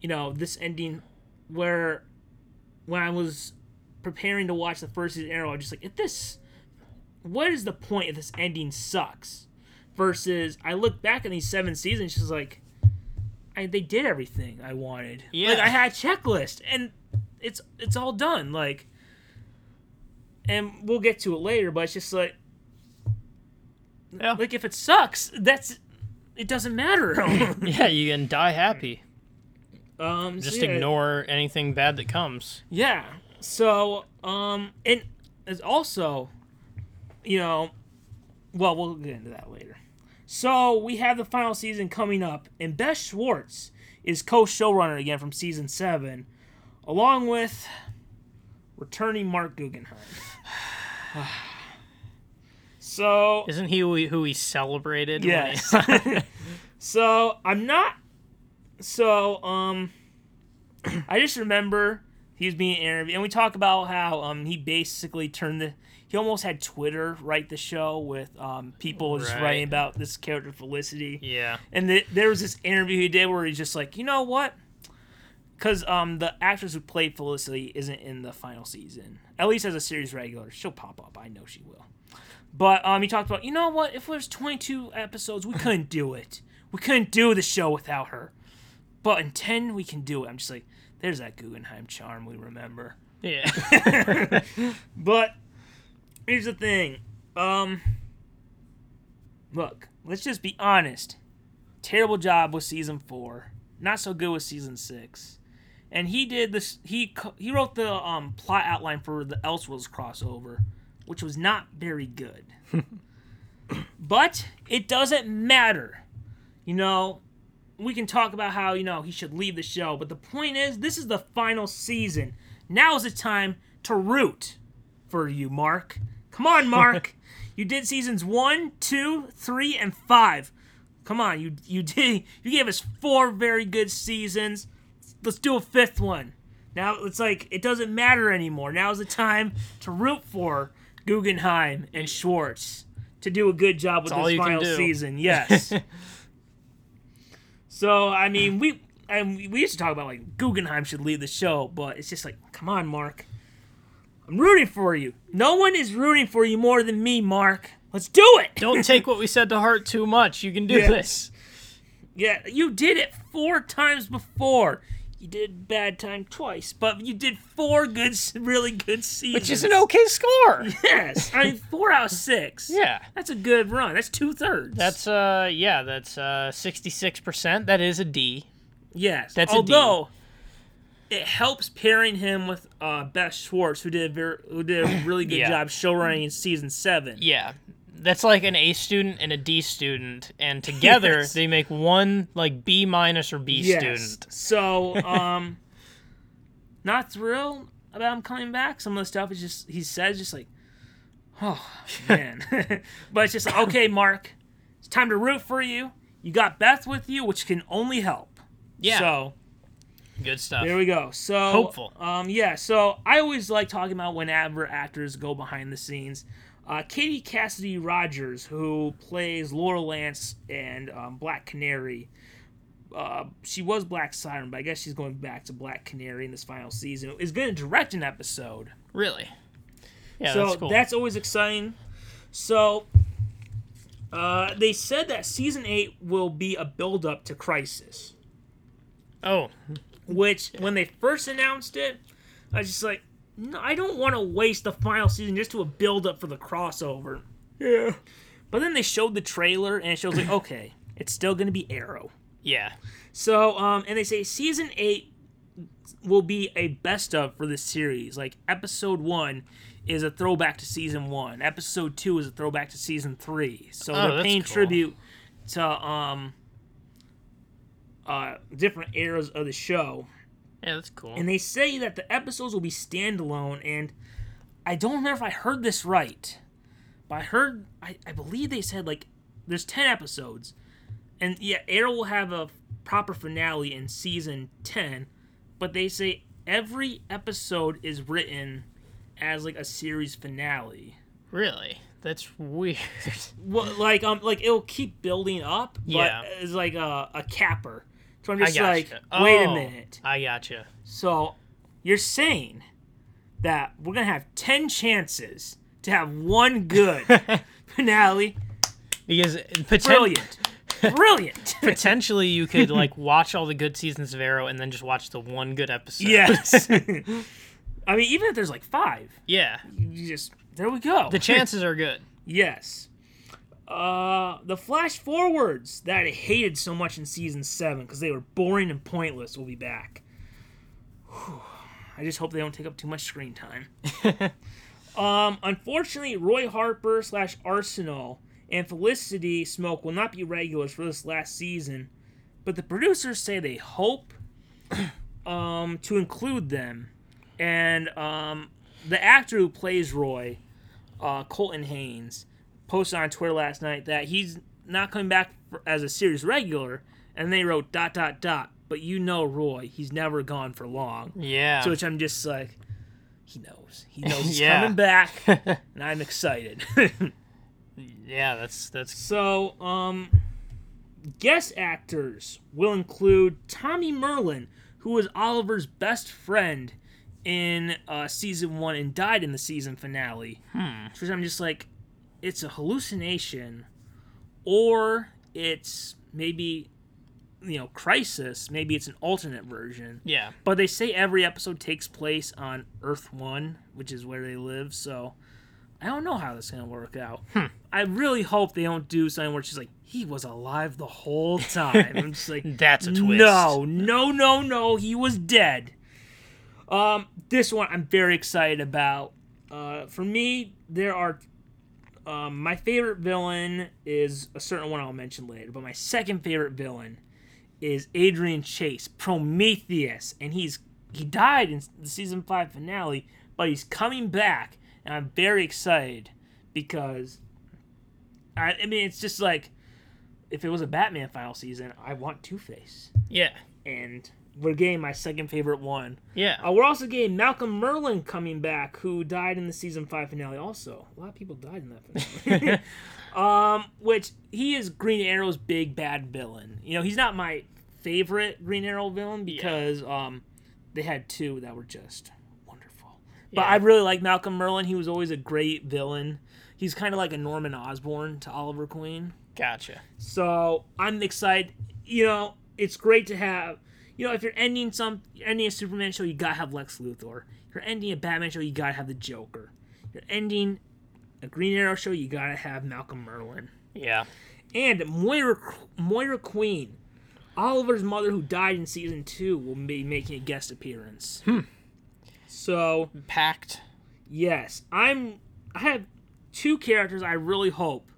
you know, this ending where when I was preparing to watch the first season of Arrow, I was just like, if this what is the point if this ending sucks? Versus I look back on these seven seasons, just like I, they did everything I wanted. Yeah. Like I had a checklist and it's it's all done. Like and we'll get to it later, but it's just like Yeah. like if it sucks, that's it doesn't matter. [laughs] yeah, you can die happy. Um so Just yeah. ignore anything bad that comes. Yeah. So, um, and it's also, you know, well, we'll get into that later. So we have the final season coming up, and Beth Schwartz is co-showrunner again from season seven, along with returning Marc Guggenheim. [sighs] so Isn't he who we, who we celebrated? when Yes. [laughs] so I'm not. So um, [clears throat] I just remember he was being interviewed, and we talk about how um he basically turned the. He almost had Twitter write the show with um people just Right. writing about this character Felicity. yeah. And the, there was this interview he did where he's just like, you know what? Because um, the actress who played Felicity isn't in the final season. At least as a series regular, she'll pop up. I know she will. But um, he talked about, you know what? If there's 22 episodes, we couldn't do it. We couldn't do the show without her. But in 10, we can do it. I'm just like, there's that Guggenheim charm we remember. Yeah. [laughs] But here's the thing. Um look, let's just be honest. Terrible job with season 4. not so good with season six, and he did this. He co- he wrote the um, plot outline for the Elseworlds crossover, which was not very good. [laughs] but it doesn't matter, you know. We can talk about how you know he should leave the show, but the point is, this is the final season. Now is the time to root for you, Marc. Come on, Marc. [laughs] you did seasons one, two, three, and five. Come on, you you did you gave us four very good seasons. Let's do a fifth one. Now it's like it doesn't matter anymore. Now is the time to root for Guggenheim and Schwartz to do a good job with all this final season. [laughs] Yes. So I mean, we and we used to talk about like Guggenheim should leave the show, but it's just like, come on, Marc. I'm rooting for you. No one is rooting for you more than me, Marc. Let's do it. Don't take what we said to heart too much. You can do this. Yeah, you did it four times before. You did bad time twice, but you did four good, really good seasons. Which is an okay score. [laughs] Yes, I mean four out of six. Yeah. that's a good run. That's two thirds. That's uh yeah, that's uh 66%. That is a D. yes. that's a D. although it helps pairing him with uh, Beth Schwartz, who did a very, who did a really good Yeah. job showrunning in season seven. Yeah. That's like an A student and a D student and together Yes. they make one like B minus or B Yes. student. So, um, not thrilled about him coming back. Some of the stuff is just he says just like, oh [laughs] man. [laughs] but it's just like, okay, Marc, it's time to root for you. You got Beth with you, which can only help. Yeah. So Good stuff. there we go. So Hopeful. Um, yeah. So I always like talking about whenever actors go behind the scenes. Uh, Katie Cassidy Rogers, who plays Laurel Lance and um, Black Canary, uh, she was Black Siren, but I guess she's going back to Black Canary in this final season. Is going to direct an episode. Really? Yeah, so that's cool. always exciting. So uh, they said that season eight will be a build up to Crisis. oh, which when they first announced it, I was just like, no, I don't want to waste the final season just to a build up for the crossover. yeah. But then they showed the trailer and it shows like, okay, it's still gonna be Arrow. Yeah. So, um, and they say season eight will be a best of for this series. Like episode one is a throwback to season one. Episode two is a throwback to season three. So Oh, they're paying cool. tribute to um uh different eras of the show. Yeah, that's cool. And they say that the episodes will be standalone, and I don't remember if I heard this right, but I heard, I, I believe they said, like, there's 10 episodes. And yeah, Arrow will have a proper finale in season 10, but they say every episode is written as, like, a series finale. really? That's weird. [laughs] Well, like, um, like, it'll keep building up, but Yeah. it's like a, a capper. So I'm just like, wait a Oh, minute. I gotcha. So you're saying that we're gonna have ten chances to have one good [laughs] finale? Because poten- Brilliant, brilliant. [laughs] potentially you could like watch all the good seasons of Arrow and then just watch the one good episode. yes. [laughs] I mean, even if there's like five, yeah. you just there we go. The chances are good. yes. Uh, the flash forwards that I hated so much in season seven because they were boring and pointless will be back. Whew. I just hope they don't take up too much screen time. [laughs] Um, unfortunately, Roy Harper slash Arsenal and Felicity Smoak will not be regulars for this last season, but the producers say they hope [clears throat] um, to include them. And um, the actor who plays Roy, uh, Colton Haynes, posted on Twitter last night that he's not coming back for, as a series regular, and they wrote dot dot dot. But you know Roy, he's never gone for long. Yeah. So which I'm just like, he knows. He [laughs] knows he's Yeah. coming back, [laughs] and I'm excited. yeah, that's that's so, um, guest actors will include Tommy Merlyn, who was Oliver's best friend in uh, season one and died in the season finale. hmm. Which I'm just like, it's a hallucination, or it's maybe, you know, crisis. Maybe it's an alternate version. Yeah. But they say every episode takes place on Earth One, which is where they live. So I don't know how this is gonna work out. I really hope they don't do something where she's like he was alive the whole [laughs] time. I'm just like, That's a twist. No, no, no, no. He was dead. Um, this one I'm very excited about. Uh, for me, there are. Um, my favorite villain is a certain one I'll mention later, but my second favorite villain is Adrian Chase, Prometheus, and he's he died in the season five finale, but he's coming back, and I'm very excited because I, I mean it's just like if it was a Batman final season, I want Two Face, Yeah. and we're getting my second favorite one. Yeah. Uh, we're also getting Malcolm Merlyn coming back, who died in the season five finale. Also, a lot of people died in that finale. [laughs] um, which he is Green Arrow's big bad villain. You know, he's not my favorite Green Arrow villain because um, they had two that were just wonderful. But Yeah. I really like Malcolm Merlyn. He was always a great villain. He's kind of like a Norman Osborn to Oliver Queen. Gotcha. So I'm excited. You know, it's great to have. You know, if you're ending some you're ending a Superman show, you gotta have Lex Luthor. If you're ending a Batman show, you gotta have the Joker. If you're ending a Green Arrow show, you gotta have Malcolm Merlyn Yeah. and Moira Moira Queen, Oliver's mother, who died in season two, will be making a guest appearance. Hmm. So Packed. Yes, I'm. I have two characters I really hope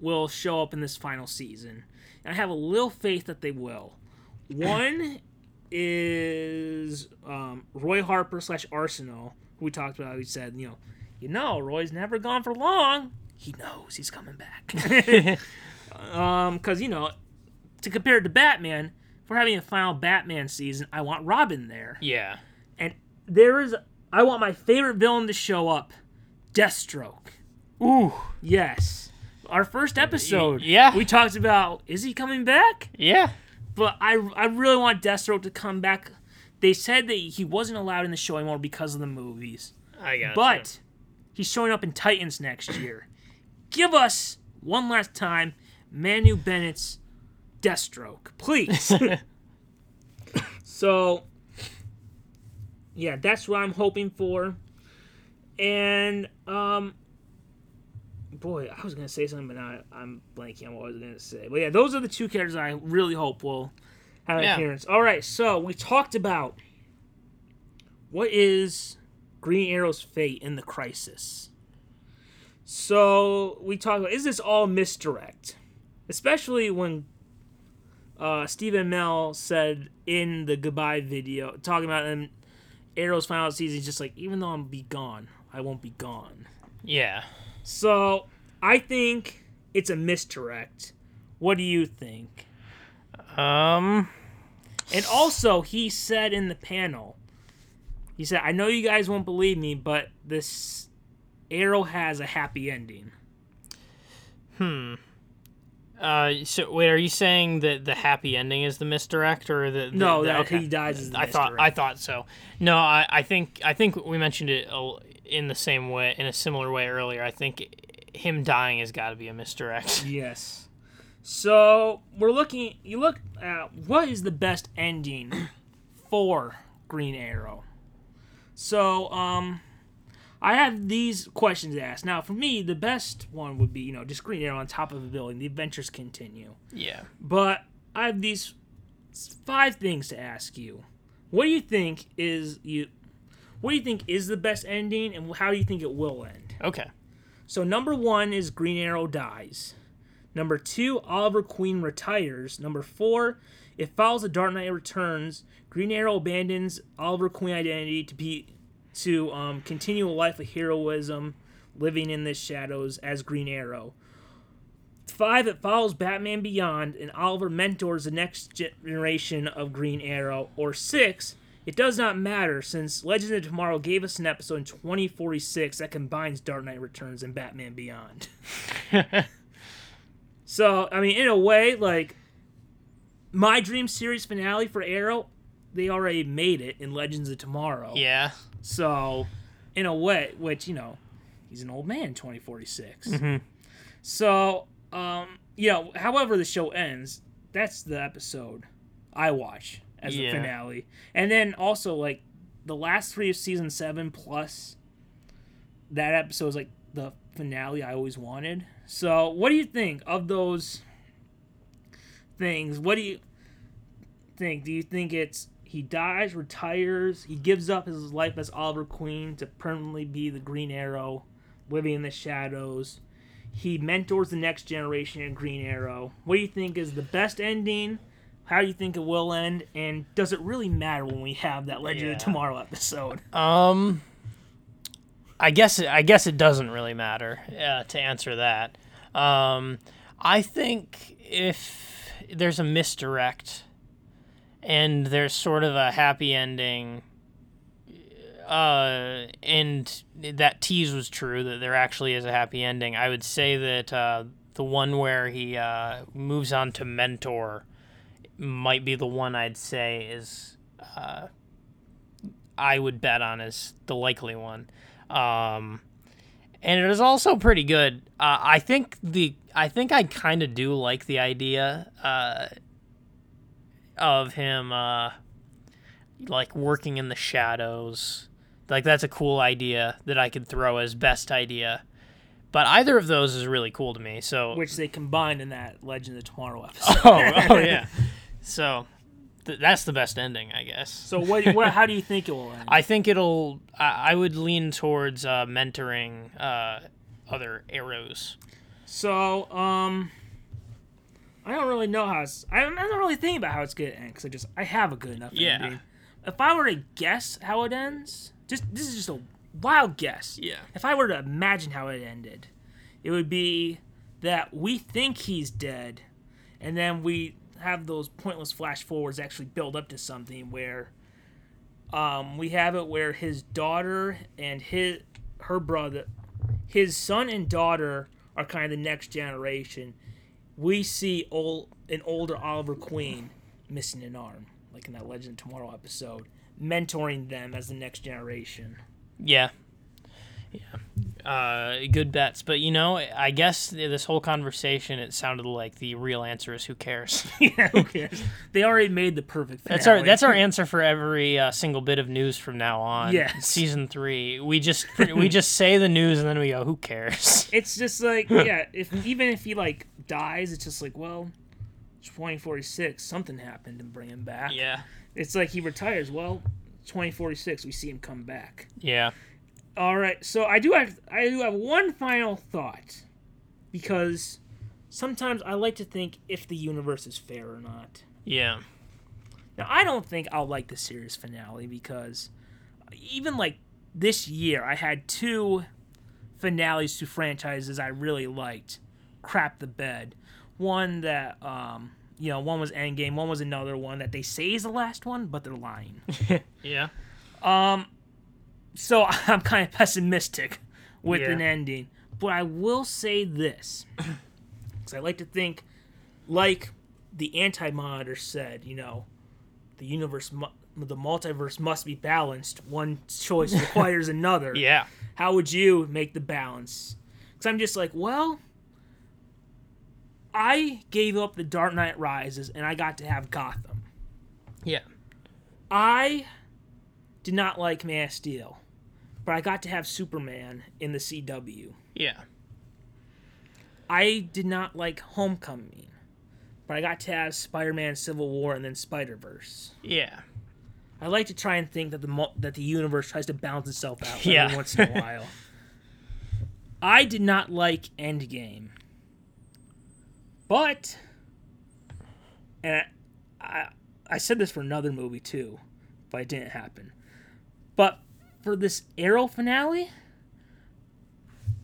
will show up in this final season, and I have a little faith that they will. [clears throat] One is um, Roy Harper slash Arsenal, who we talked about. He said, you know, you know, Roy's never gone for long. He knows he's coming back. [laughs] um, because you know, to compare it to Batman, if we're having a final Batman season, I want Robin there. Yeah. And there is, I want my favorite villain to show up, Deathstroke. Ooh. Yes. Our first episode, yeah. we talked about is he coming back? Yeah. But I, I really want Deathstroke to come back. They said that he wasn't allowed in the show anymore because of the movies, I got it. but he's showing up in Titans next year. Give us one last time Manu Bennett's Deathstroke, please. [laughs] so, yeah, that's what I'm hoping for. And um, boy, I was gonna say something, but now I'm blanking on what I was gonna say. But yeah, those are the two characters I really hope will have an Yeah. appearance. All right, so we talked about what is Green Arrow's fate in the crisis. So we talked about is this all misdirect, especially when uh, Stephen Amell said in the goodbye video, talking about in Arrow's final season, just like, even though I'm be gone, I won't be gone. Yeah. So I think it's a misdirect. What do you think? Um. And also, he said in the panel, he said, I know you guys won't believe me, but this Arrow has a happy ending. Uh. So wait, are you saying that the happy ending is the misdirect, or the, the No, the- that okay. he dies is the I thought. I thought so. No, I. I think. I think we mentioned it in the same way, in a similar way earlier. I think him dying has got to be a misdirect. [laughs] Yes. So we're looking. You look at what is the best ending for Green Arrow. So um, I have these questions asked. Now, for me, the best one would be you know just Green Arrow on top of a building. The adventures continue. yeah. But I have these five things to ask you. What do you think is you? What do you think is the best ending, and how do you think it will end? Okay. So number one is Green Arrow dies. Number two, Oliver Queen retires. Number four, it follows the Dark Knight Returns. Green Arrow abandons Oliver Queen identity to be to um, continue a life of heroism, living in the shadows as Green Arrow. Five, it follows Batman Beyond, and Oliver mentors the next generation of Green Arrow. Or six, it does not matter since Legends of Tomorrow gave us an episode in 2046 that combines Dark Knight Returns and Batman Beyond. [laughs] so, I mean, in a way, like my dream series finale for Arrow, they already made it in Legends of Tomorrow. Yeah. So, in a way, which you know, he's an old man, 2046. Mhm. So, um, you know, however the show ends, that's the episode I watch as Yeah. the finale, and then also like the last three of season seven plus that episode is like the finale I always wanted. So, what do you think of those things. What do you think? Do you think it's he dies, retires, he gives up his life as Oliver Queen to permanently be the Green Arrow, living in the shadows? He mentors the next generation of Green Arrow. What do you think is the best ending? How do you think it will end? And does it really matter when we have that Legend Yeah. of Tomorrow episode? Um, I guess I guess it doesn't really matter uh, to answer that. Um, I think if there's a misdirect and there's sort of a happy ending, uh, and that tease was true that there actually is a happy ending, I would say that uh, the one where he uh, moves on to mentor might be the one I'd say is. Uh, I would bet on as the likely one. Um, and it is also pretty good. Uh, I think the I think I kind of do like the idea uh, of him uh, like working in the shadows. Like that's a cool idea that I could throw as best idea. But either of those is really cool to me. So Which they combined in that Legend of Tomorrow episode. [laughs] oh, [laughs] oh yeah. So th- that's the best ending, I guess. So what, what? How do you think it will end? I think it'll. I, I would lean towards uh, mentoring uh, other arrows. So, um, I don't really know how it's. I don't, I don't really think about how it's gonna end because I just I have a good enough Yeah. ending. If I were to guess how it ends, just this is just a wild guess. Yeah. If I were to imagine how it ended, it would be that we think he's dead, and then we have those pointless flash forwards actually build up to something where um, we have it where his daughter and his her brother, his son and daughter are kind of the next generation. We see old an older Oliver Queen missing an arm, like in that Legend of Tomorrow episode, mentoring them as the next generation. Yeah. Yeah. Uh, good bets, but you know, I guess this whole conversation it sounded like the real answer is who cares. [laughs] yeah, who cares? They already made the perfect. Finale. That's our that's [laughs] our answer for every uh, single bit of news from now on. Yes. Season three, we just we just [laughs] say the news and then we go, who cares? It's just like yeah, if even if you, like dies, it's just like well, 2046, something happened and bring him back. Yeah. It's like he retires. Well, 2046, we see him come back. Yeah. All right, so I do have I do have one final thought because sometimes I like to think if the universe is fair or not. Yeah. Now I don't think I'll like the series finale because even like this year I had two finales to franchises I really liked crap the bed. One that um you know, one was Endgame, one was another one that they say is the last one, but they're lying. [laughs] Yeah. Um, so [laughs] I'm kind of pessimistic with Yeah. an ending. But I will say this, [coughs] because I like to think, like the anti-monitor said, you know, the universe, mu- the multiverse must be balanced. One choice [laughs] requires another. Yeah. How would you make the balance? Because I'm just like, well, I gave up the Dark Knight Rises, and I got to have Gotham. Yeah. I did not like Man of Steel, but I got to have Superman in the CW. Yeah. I did not like Homecoming, but I got to have Spider-Man: Civil War and then Spider-Verse. Yeah. I like to try and think that the that the universe tries to balance itself out Yeah. every once in a while. [laughs] I did not like Endgame, but and I, I I said this for another movie too, but it didn't happen. But for this Arrow finale,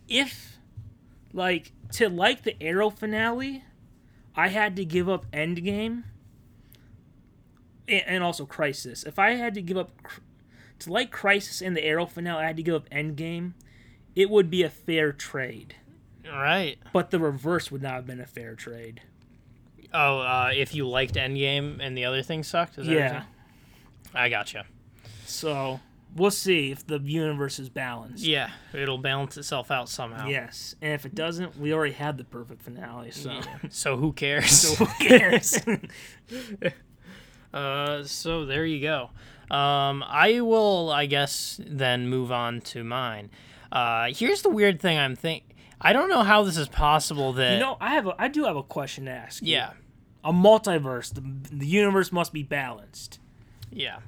if like to like the Arrow finale, I had to give up Endgame and also Crisis. If I had to give up to like Crisis and the Arrow finale, I had to give up Endgame. It would be a fair trade, right. but the reverse would not have been a fair trade. Oh, uh, if you liked Endgame and the other thing sucked? Is that what you're Yeah. I gotcha. So we'll see if the universe is balanced. Yeah, it'll balance itself out somehow. Yes, and if it doesn't, we already had the perfect finale. So, So who cares? so who [laughs] cares? [laughs] [laughs] Uh, so there you go. Um, I will, I guess, then move on to mine. Uh, here's the weird thing I'm think. I don't know how this is possible that. you know, I have a, I do have a question to ask. You. yeah. a multiverse. The, the universe must be balanced. Yeah.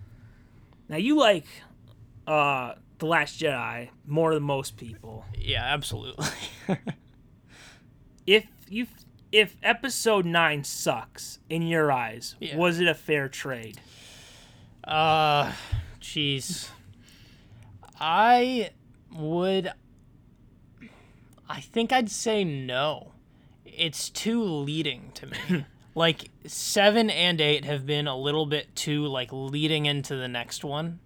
Now you like uh the Last Jedi more than most people. Yeah, absolutely. If you if Episode Nine sucks in your eyes, Yeah. was it a fair trade? Uh, jeez. I would. I think I'd say no. It's too leading to me. [laughs] like seven and eight have been a little bit too like leading into the next one.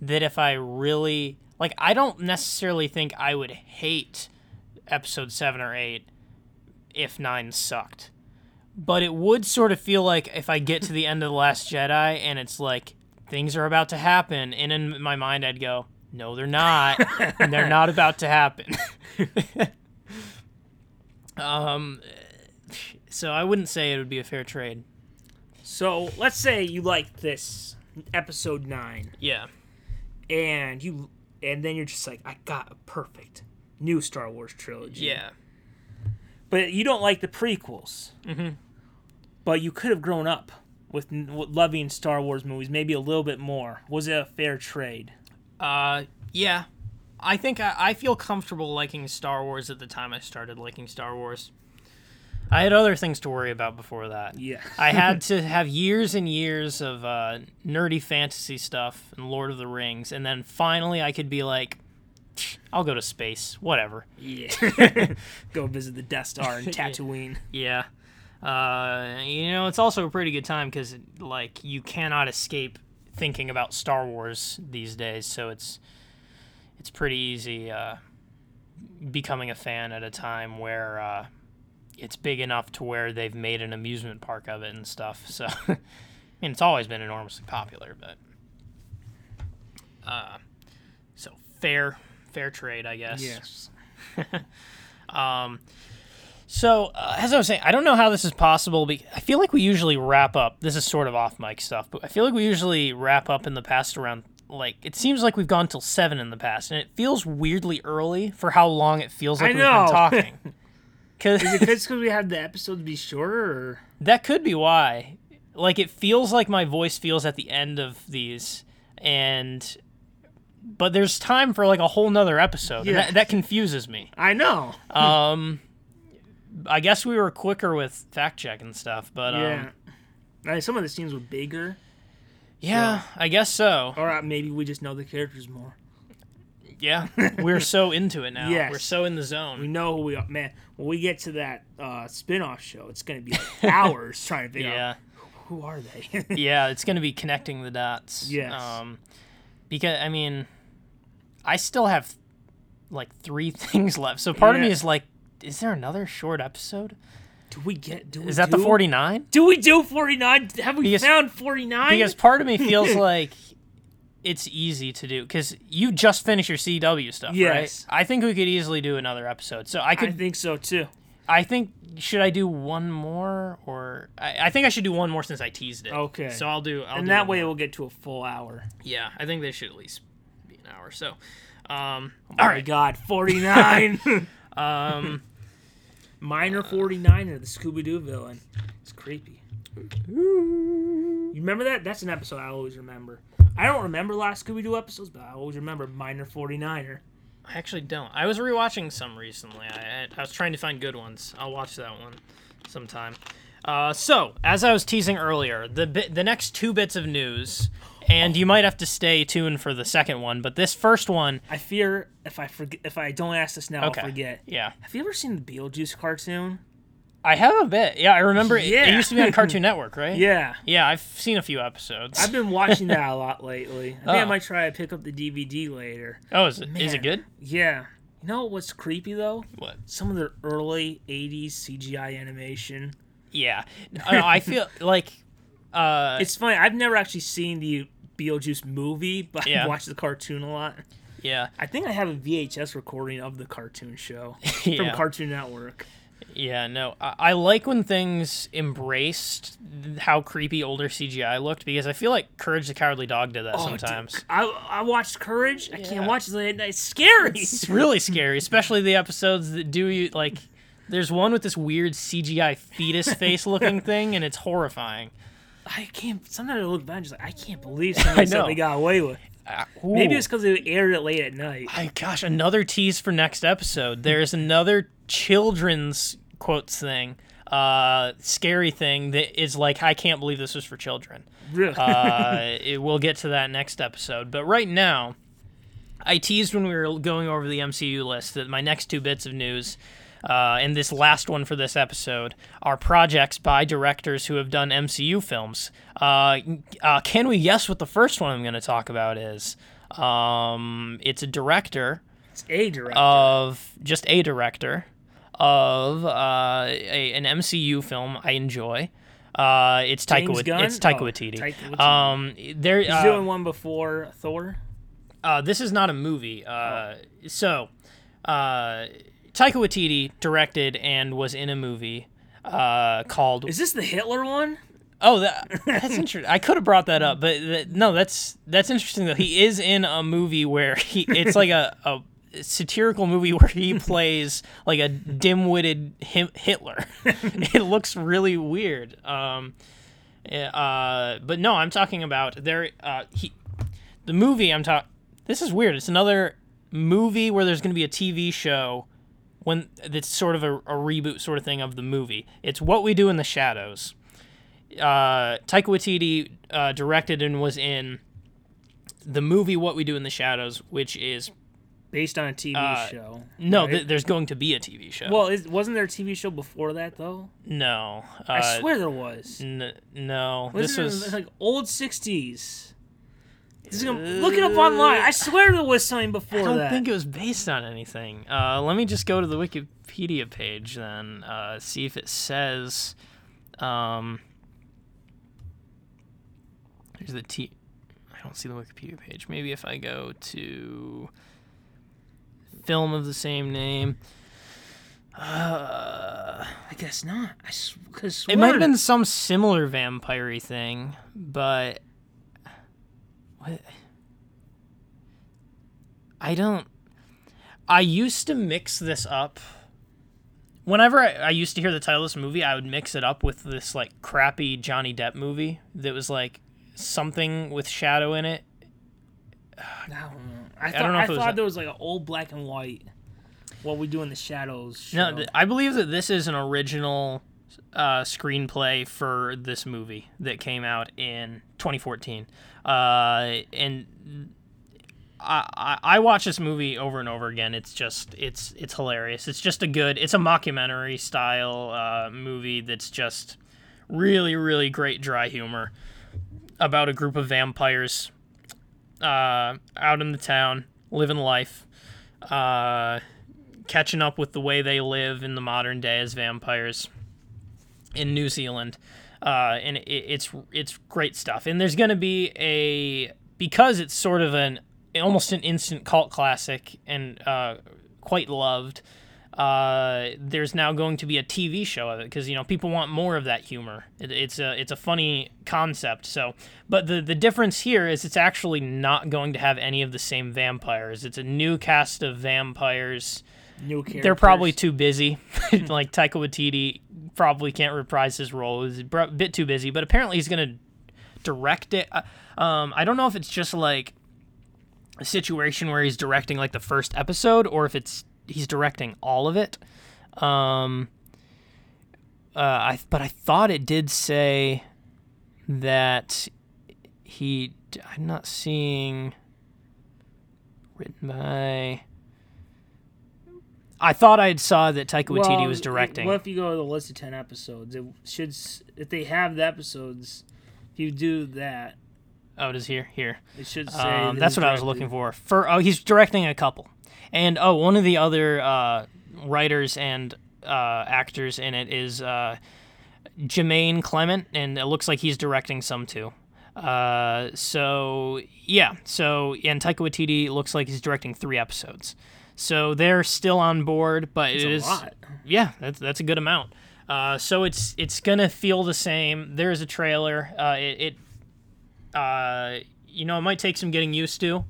That if I really like, I don't necessarily think I would hate episode seven or eight if nine sucked but it would sort of feel like if I get to the end of the Last Jedi and it's like things are about to happen, and in my mind I'd go, "No, they're not. And they're not about to happen." [laughs] um, so I wouldn't say it would be a fair trade. So let's say you like this Episode Nine, Yeah, and you and then you're just like, I got a perfect new Star Wars trilogy. yeah, but you don't like the prequels. Mm-hmm. But you could have grown up with, loving Star Wars movies, maybe a little bit more. Was it a fair trade? Uh, yeah. I think I, I feel comfortable liking Star Wars at the time I started liking Star Wars. I had other things to worry about before that. Yeah. I had [laughs] to have years and years of uh, nerdy fantasy stuff and Lord of the Rings, and then finally I could be like, I'll go to space, whatever. Yeah. [laughs] Go visit the Death Star and [laughs] Tatooine. Yeah. Uh, you know, it's also a pretty good time because, like, you cannot escape thinking about Star Wars these days, so it's it's pretty easy uh, becoming a fan at a time where uh, it's big enough to where they've made an amusement park of it and stuff. So, [laughs] I mean, it's always been enormously popular, but uh, so fair fair trade, I guess. Yes. [laughs] Um, so uh, as I was saying, I don't know how this is possible. But I feel like we usually wrap up. This is sort of off mic stuff, but I feel like we usually wrap up in the past around like it seems like we've gone till seven in the past, and it feels weirdly early for how long it feels like I we've know. been talking. [laughs] Because Is it because [laughs] we had the episodes be shorter? Or? that could be why. Like it feels like my voice feels at the end of these, and but there's time for like a whole nother episode. Yeah. that, that confuses me. I know. Um, I guess we were quicker with fact checking stuff, but um, yeah. Like, some of the scenes were bigger, yeah, I guess so. or uh, maybe we just know the characters more. Yeah, [laughs] we're so into it now. Yes. We're so in the zone. We know who we are. Man, when we get to that uh, spin off show, it's going to be like [laughs] hours trying to figure Yeah, out who are they. [laughs] yeah, it's gonna be connecting the dots. Yes. Um, because I mean, I still have like three things left. So part of me is like, is there another short episode? do we get? Do we Is that the forty nine? Do we do 49? Have we Because- found 49? Because part of me feels [laughs] like it's easy to do because you just finished your CW stuff, Yes. right? I think we could easily do another episode. So I I could, think so too. I, think, should I do one more or I, I think I should do one more since I teased it. Okay. So I'll do, I'll and do that way more. we'll get to a full hour. yeah, I think they should at least be an hour. So, um, Oh all my right, God, 49. [laughs] [laughs] um, Miner 49 or the Scooby Doo villain. It's creepy. You remember that? That's an episode I always remember. I don't remember last Scooby Doo episodes, but I always remember Miner 49er. I actually don't. I was rewatching some recently. I, I, I was trying to find good ones. I'll watch that one sometime. Uh, so, as I was teasing earlier, the bi- the next two bits of news, and you might have to stay tuned for the second one, but this first one, I fear if I forget, if I don't ask this now, Okay. I'll forget. yeah, Have you ever seen the Beetlejuice cartoon? I have a bit. Yeah, I remember it, it Yeah. used to be on [laughs] Cartoon Network, right? Yeah. Yeah, I've seen a few episodes. I've been watching that a [laughs] lot lately. I think I Oh. might try to pick up the DVD later. oh, is it, is it Man. good? Yeah. You know what's creepy though? What? Some of the early 80s CGI animation. Yeah, I, I feel [laughs] like uh, It's funny. I've never actually seen the Beetlejuice movie, [laughs] but Yeah. I've watched the cartoon a lot. yeah, I think I have a VHS recording of the cartoon show [laughs] Yeah. from Cartoon Network. Yeah, no, I, I like when things embraced how creepy older CGI looked because I feel like Courage the Cowardly Dog did that Oh, dude, sometimes. I I watched Courage. I can't watch it late night. It's scary. It's really scary, especially the episodes that do you like There's one with this weird CGI fetus face looking [laughs] thing, and it's horrifying. I can't. Sometimes I look back and just like I can't believe [laughs] something know. they got away with. Maybe it's because they aired it late at night. I gosh, another tease for next episode. There's another children's quotes thing, uh, scary thing that is like, I can't believe this was for children. Really? Uh, [laughs] it, we'll get to that next episode. But right now, I teased when we were going over the MCU list that my next two bits of news. Uh, and this last one for this episode are projects by directors who have done MCU films. Uh, uh, can we guess what the first one I'm going to talk about is? Um, it's a director it's a director. of just a director of uh, a, an MCU film I enjoy. Uh, it's Taika. It's Taika Oh, Waititi. Taika Waititi. Um, there. He's uh, doing one before Thor. uh, this is not a movie. Uh, So, uh, Taika Waititi directed and was in a movie uh, called. Is this the Hitler one? Oh, that, that's interesting. I could have brought that up, but th- no, that's that's interesting though. He is in a movie where he it's like a, a satirical movie where he plays like a dim-witted Him- Hitler. [laughs] it looks really weird. Um, uh, but no, I'm talking about there. Uh, he, the movie I'm talking. This is weird. It's another movie where there's going to be a TV show when it's sort of a, a reboot sort of thing of the movie. It's What We Do in the Shadows. Uh, Taika Waititi uh, directed and was in the movie What We Do in the Shadows, which is Based on a TV Uh, show. no, right? th- there's going to be a TV show. well, is, wasn't there a TV show before that though? no, uh, I swear there was. n- no. Wasn't this was like old '60s. This is gonna, look it up online. I swear there was something before I don't that. think it was based on anything. Uh, let me just go to the Wikipedia page then, uh, see if it says. Um, there's the T. I don't see the Wikipedia page. Maybe if I go to film of the same name. Uh, I guess not. I could it might have been some similar vampire thing, but what? I don't. I used to mix this up. Whenever I, I used to hear the title of this movie, I would mix it up with this like crappy Johnny Depp movie that was like something with shadow in it. I don't know. I thought, don't know I thought there was like an old black and white. What we do in the shadows. No, show. th- I believe that this is an original uh, screenplay for this movie that came out in 2014. Uh, and I, I watch this movie over and over again. It's just it's it's hilarious. It's just a good. It's a mockumentary style uh, movie that's just really really great dry humor about a group of vampires uh, out in the town living life. Uh, catching up with the way they live in the modern day as vampires in New Zealand, uh, and it, it's it's great stuff. And there's going to be a because it's sort of an almost an instant cult classic and uh, quite loved. Uh, there's now going to be a TV show of it because you know people want more of that humor. It, it's a it's a funny concept. So, but the the difference here is it's actually not going to have any of the same vampires. It's a new cast of vampires new characters. they're probably too busy. [laughs] like [laughs] Taika Waititi probably can't reprise his role. He's a bit too busy, but apparently he's gonna direct it. Uh, Um, I don't know if it's just like a situation where he's directing like the first episode, or if it's he's directing all of it. Um, uh, I but I thought it did say that he. I'm not seeing written by. I thought I saw that Taika Waititi Well, was directing. What if you go to the list of ten episodes? It should if they have the episodes. If you do that, oh, it is here. Here. it should say. Um, that's what I was looking for. For oh, he's directing a couple, and oh, one of the other uh, writers and uh, actors in it is uh, Jermaine Clement, and it looks like he's directing some too. Uh, so yeah, so and Taika Waititi looks like he's directing three episodes. So they're still on board, but It's it a is lot. yeah, that's that's a good amount. Uh, so it's it's gonna feel the same. There is a trailer. Uh, it, it uh, you know, it might take some getting used to.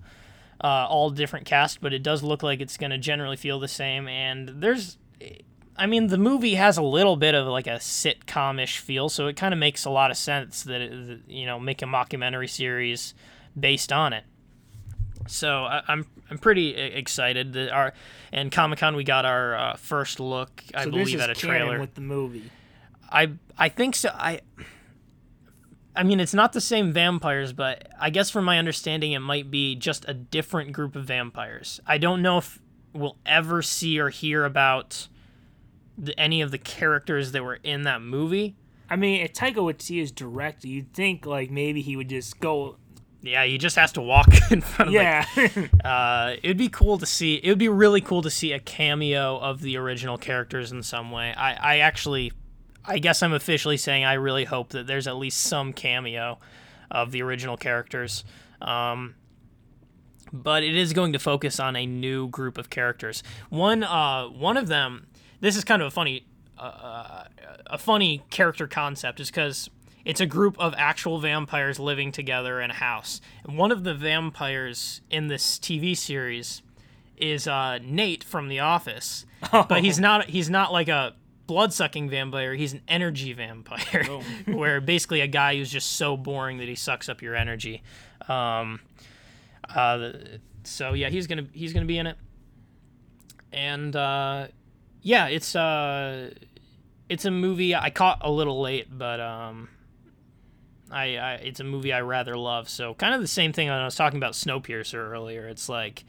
Uh, all different cast, but it does look like it's gonna generally feel the same. And there's, I mean, the movie has a little bit of like a sitcom-ish feel, so it kind of makes a lot of sense that it, that, you know make a mockumentary series based on it. So I, I'm I'm pretty excited that our and Comic Con we got our uh, first look, I so believe, this is at a trailer. with the movie. I I think so. I I mean, it's not the same vampires, but I guess from my understanding, it might be just a different group of vampires. I don't know if we'll ever see or hear about the, any of the characters that were in that movie. I mean, if Taika Waititi is director, you'd think like maybe he would just go. Yeah, he just has to walk [laughs] in front of the Yeah, [laughs] Uh, it'd be cool to see. It would be really cool to see a cameo of the original characters in some way. I, I actually, I guess I'm officially saying I really hope that there's at least some cameo of the original characters. Um, but it is going to focus on a new group of characters. One, uh, one of them. This is kind of a funny, uh, a funny character concept, is because it's a group of actual vampires living together in a house. And one of the vampires in this TV series is uh, Nate from The Office, but he's not. He's not like a blood-sucking vampire. He's an energy vampire, [laughs] where basically a guy who's just so boring that he sucks up your energy. Um, uh, so yeah, he's gonna he's gonna be in it, and uh, yeah, it's uh, it's a movie I caught a little late, but um, I, I it's a movie I rather love. So kind of the same thing when I was talking about Snowpiercer earlier. It's like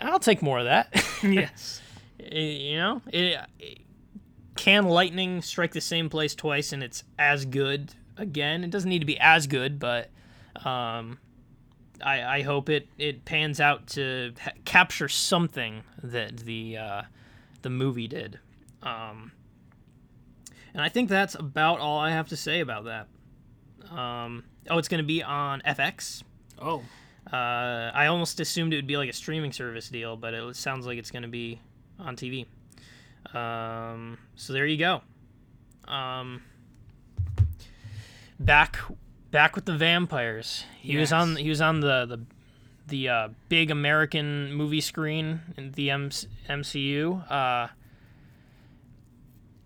I'll take more of that. [laughs] yes. you know, it, it- can lightning strike the same place twice and it's as good again? It doesn't need to be as good, but um, I, I hope it, it pans out to ha- capture something that the uh, the movie did. Um, and I think that's about all I have to say about that. Um, oh, it's going to be on FX. Oh, Uh, I almost assumed it would be like a streaming service deal, but it sounds like it's going to be on TV. Um, so there you go. Um, back, back with the vampires. He was on. He was on the the the uh, big American movie screen in the M- MCU uh,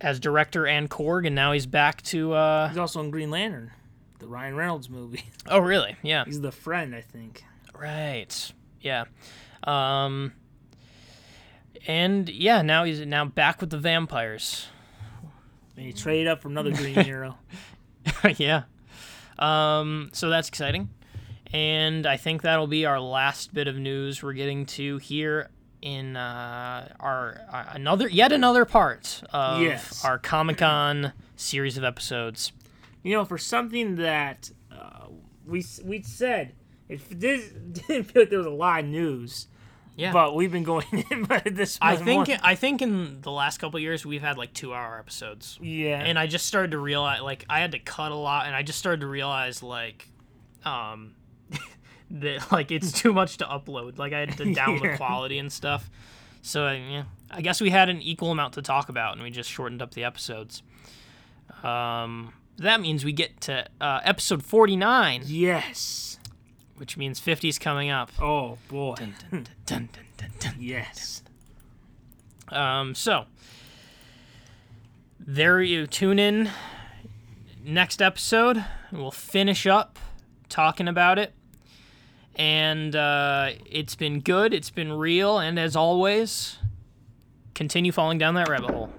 as director and Korg, and now he's back to. Uh, he's also in Green Lantern, the Ryan Reynolds movie. [laughs] oh, really? Yeah. He's the friend, I think. Right. Yeah. Um and yeah, now he's now back with the vampires. And he traded up for another Green [laughs] Hero. yeah. Um so that's exciting. And I think that'll be our last bit of news we're getting to here in uh, our uh, another yet another part of Yes. our Comic-Con series of episodes. You know, for something that uh, we we said, it this [laughs] didn't feel like there was a lot of news. Yeah. But we've been going [laughs] in, but this I think more- I think in the last couple of years we've had like 2-hour episodes. yeah. and I just started to realize like I had to cut a lot and I just started to realize like um [laughs] that like it's too much to upload like I had to down the quality and stuff so uh, yeah I guess we had an equal amount to talk about and we just shortened up the episodes um that means we get to uh, episode 49 yes. which means 50's coming up Oh boy. Dun, dun, dun, yes. Um, so there you tune in next episode. We'll finish up talking about it. And uh, it's been good. It's been real. And as always, continue falling down that rabbit hole.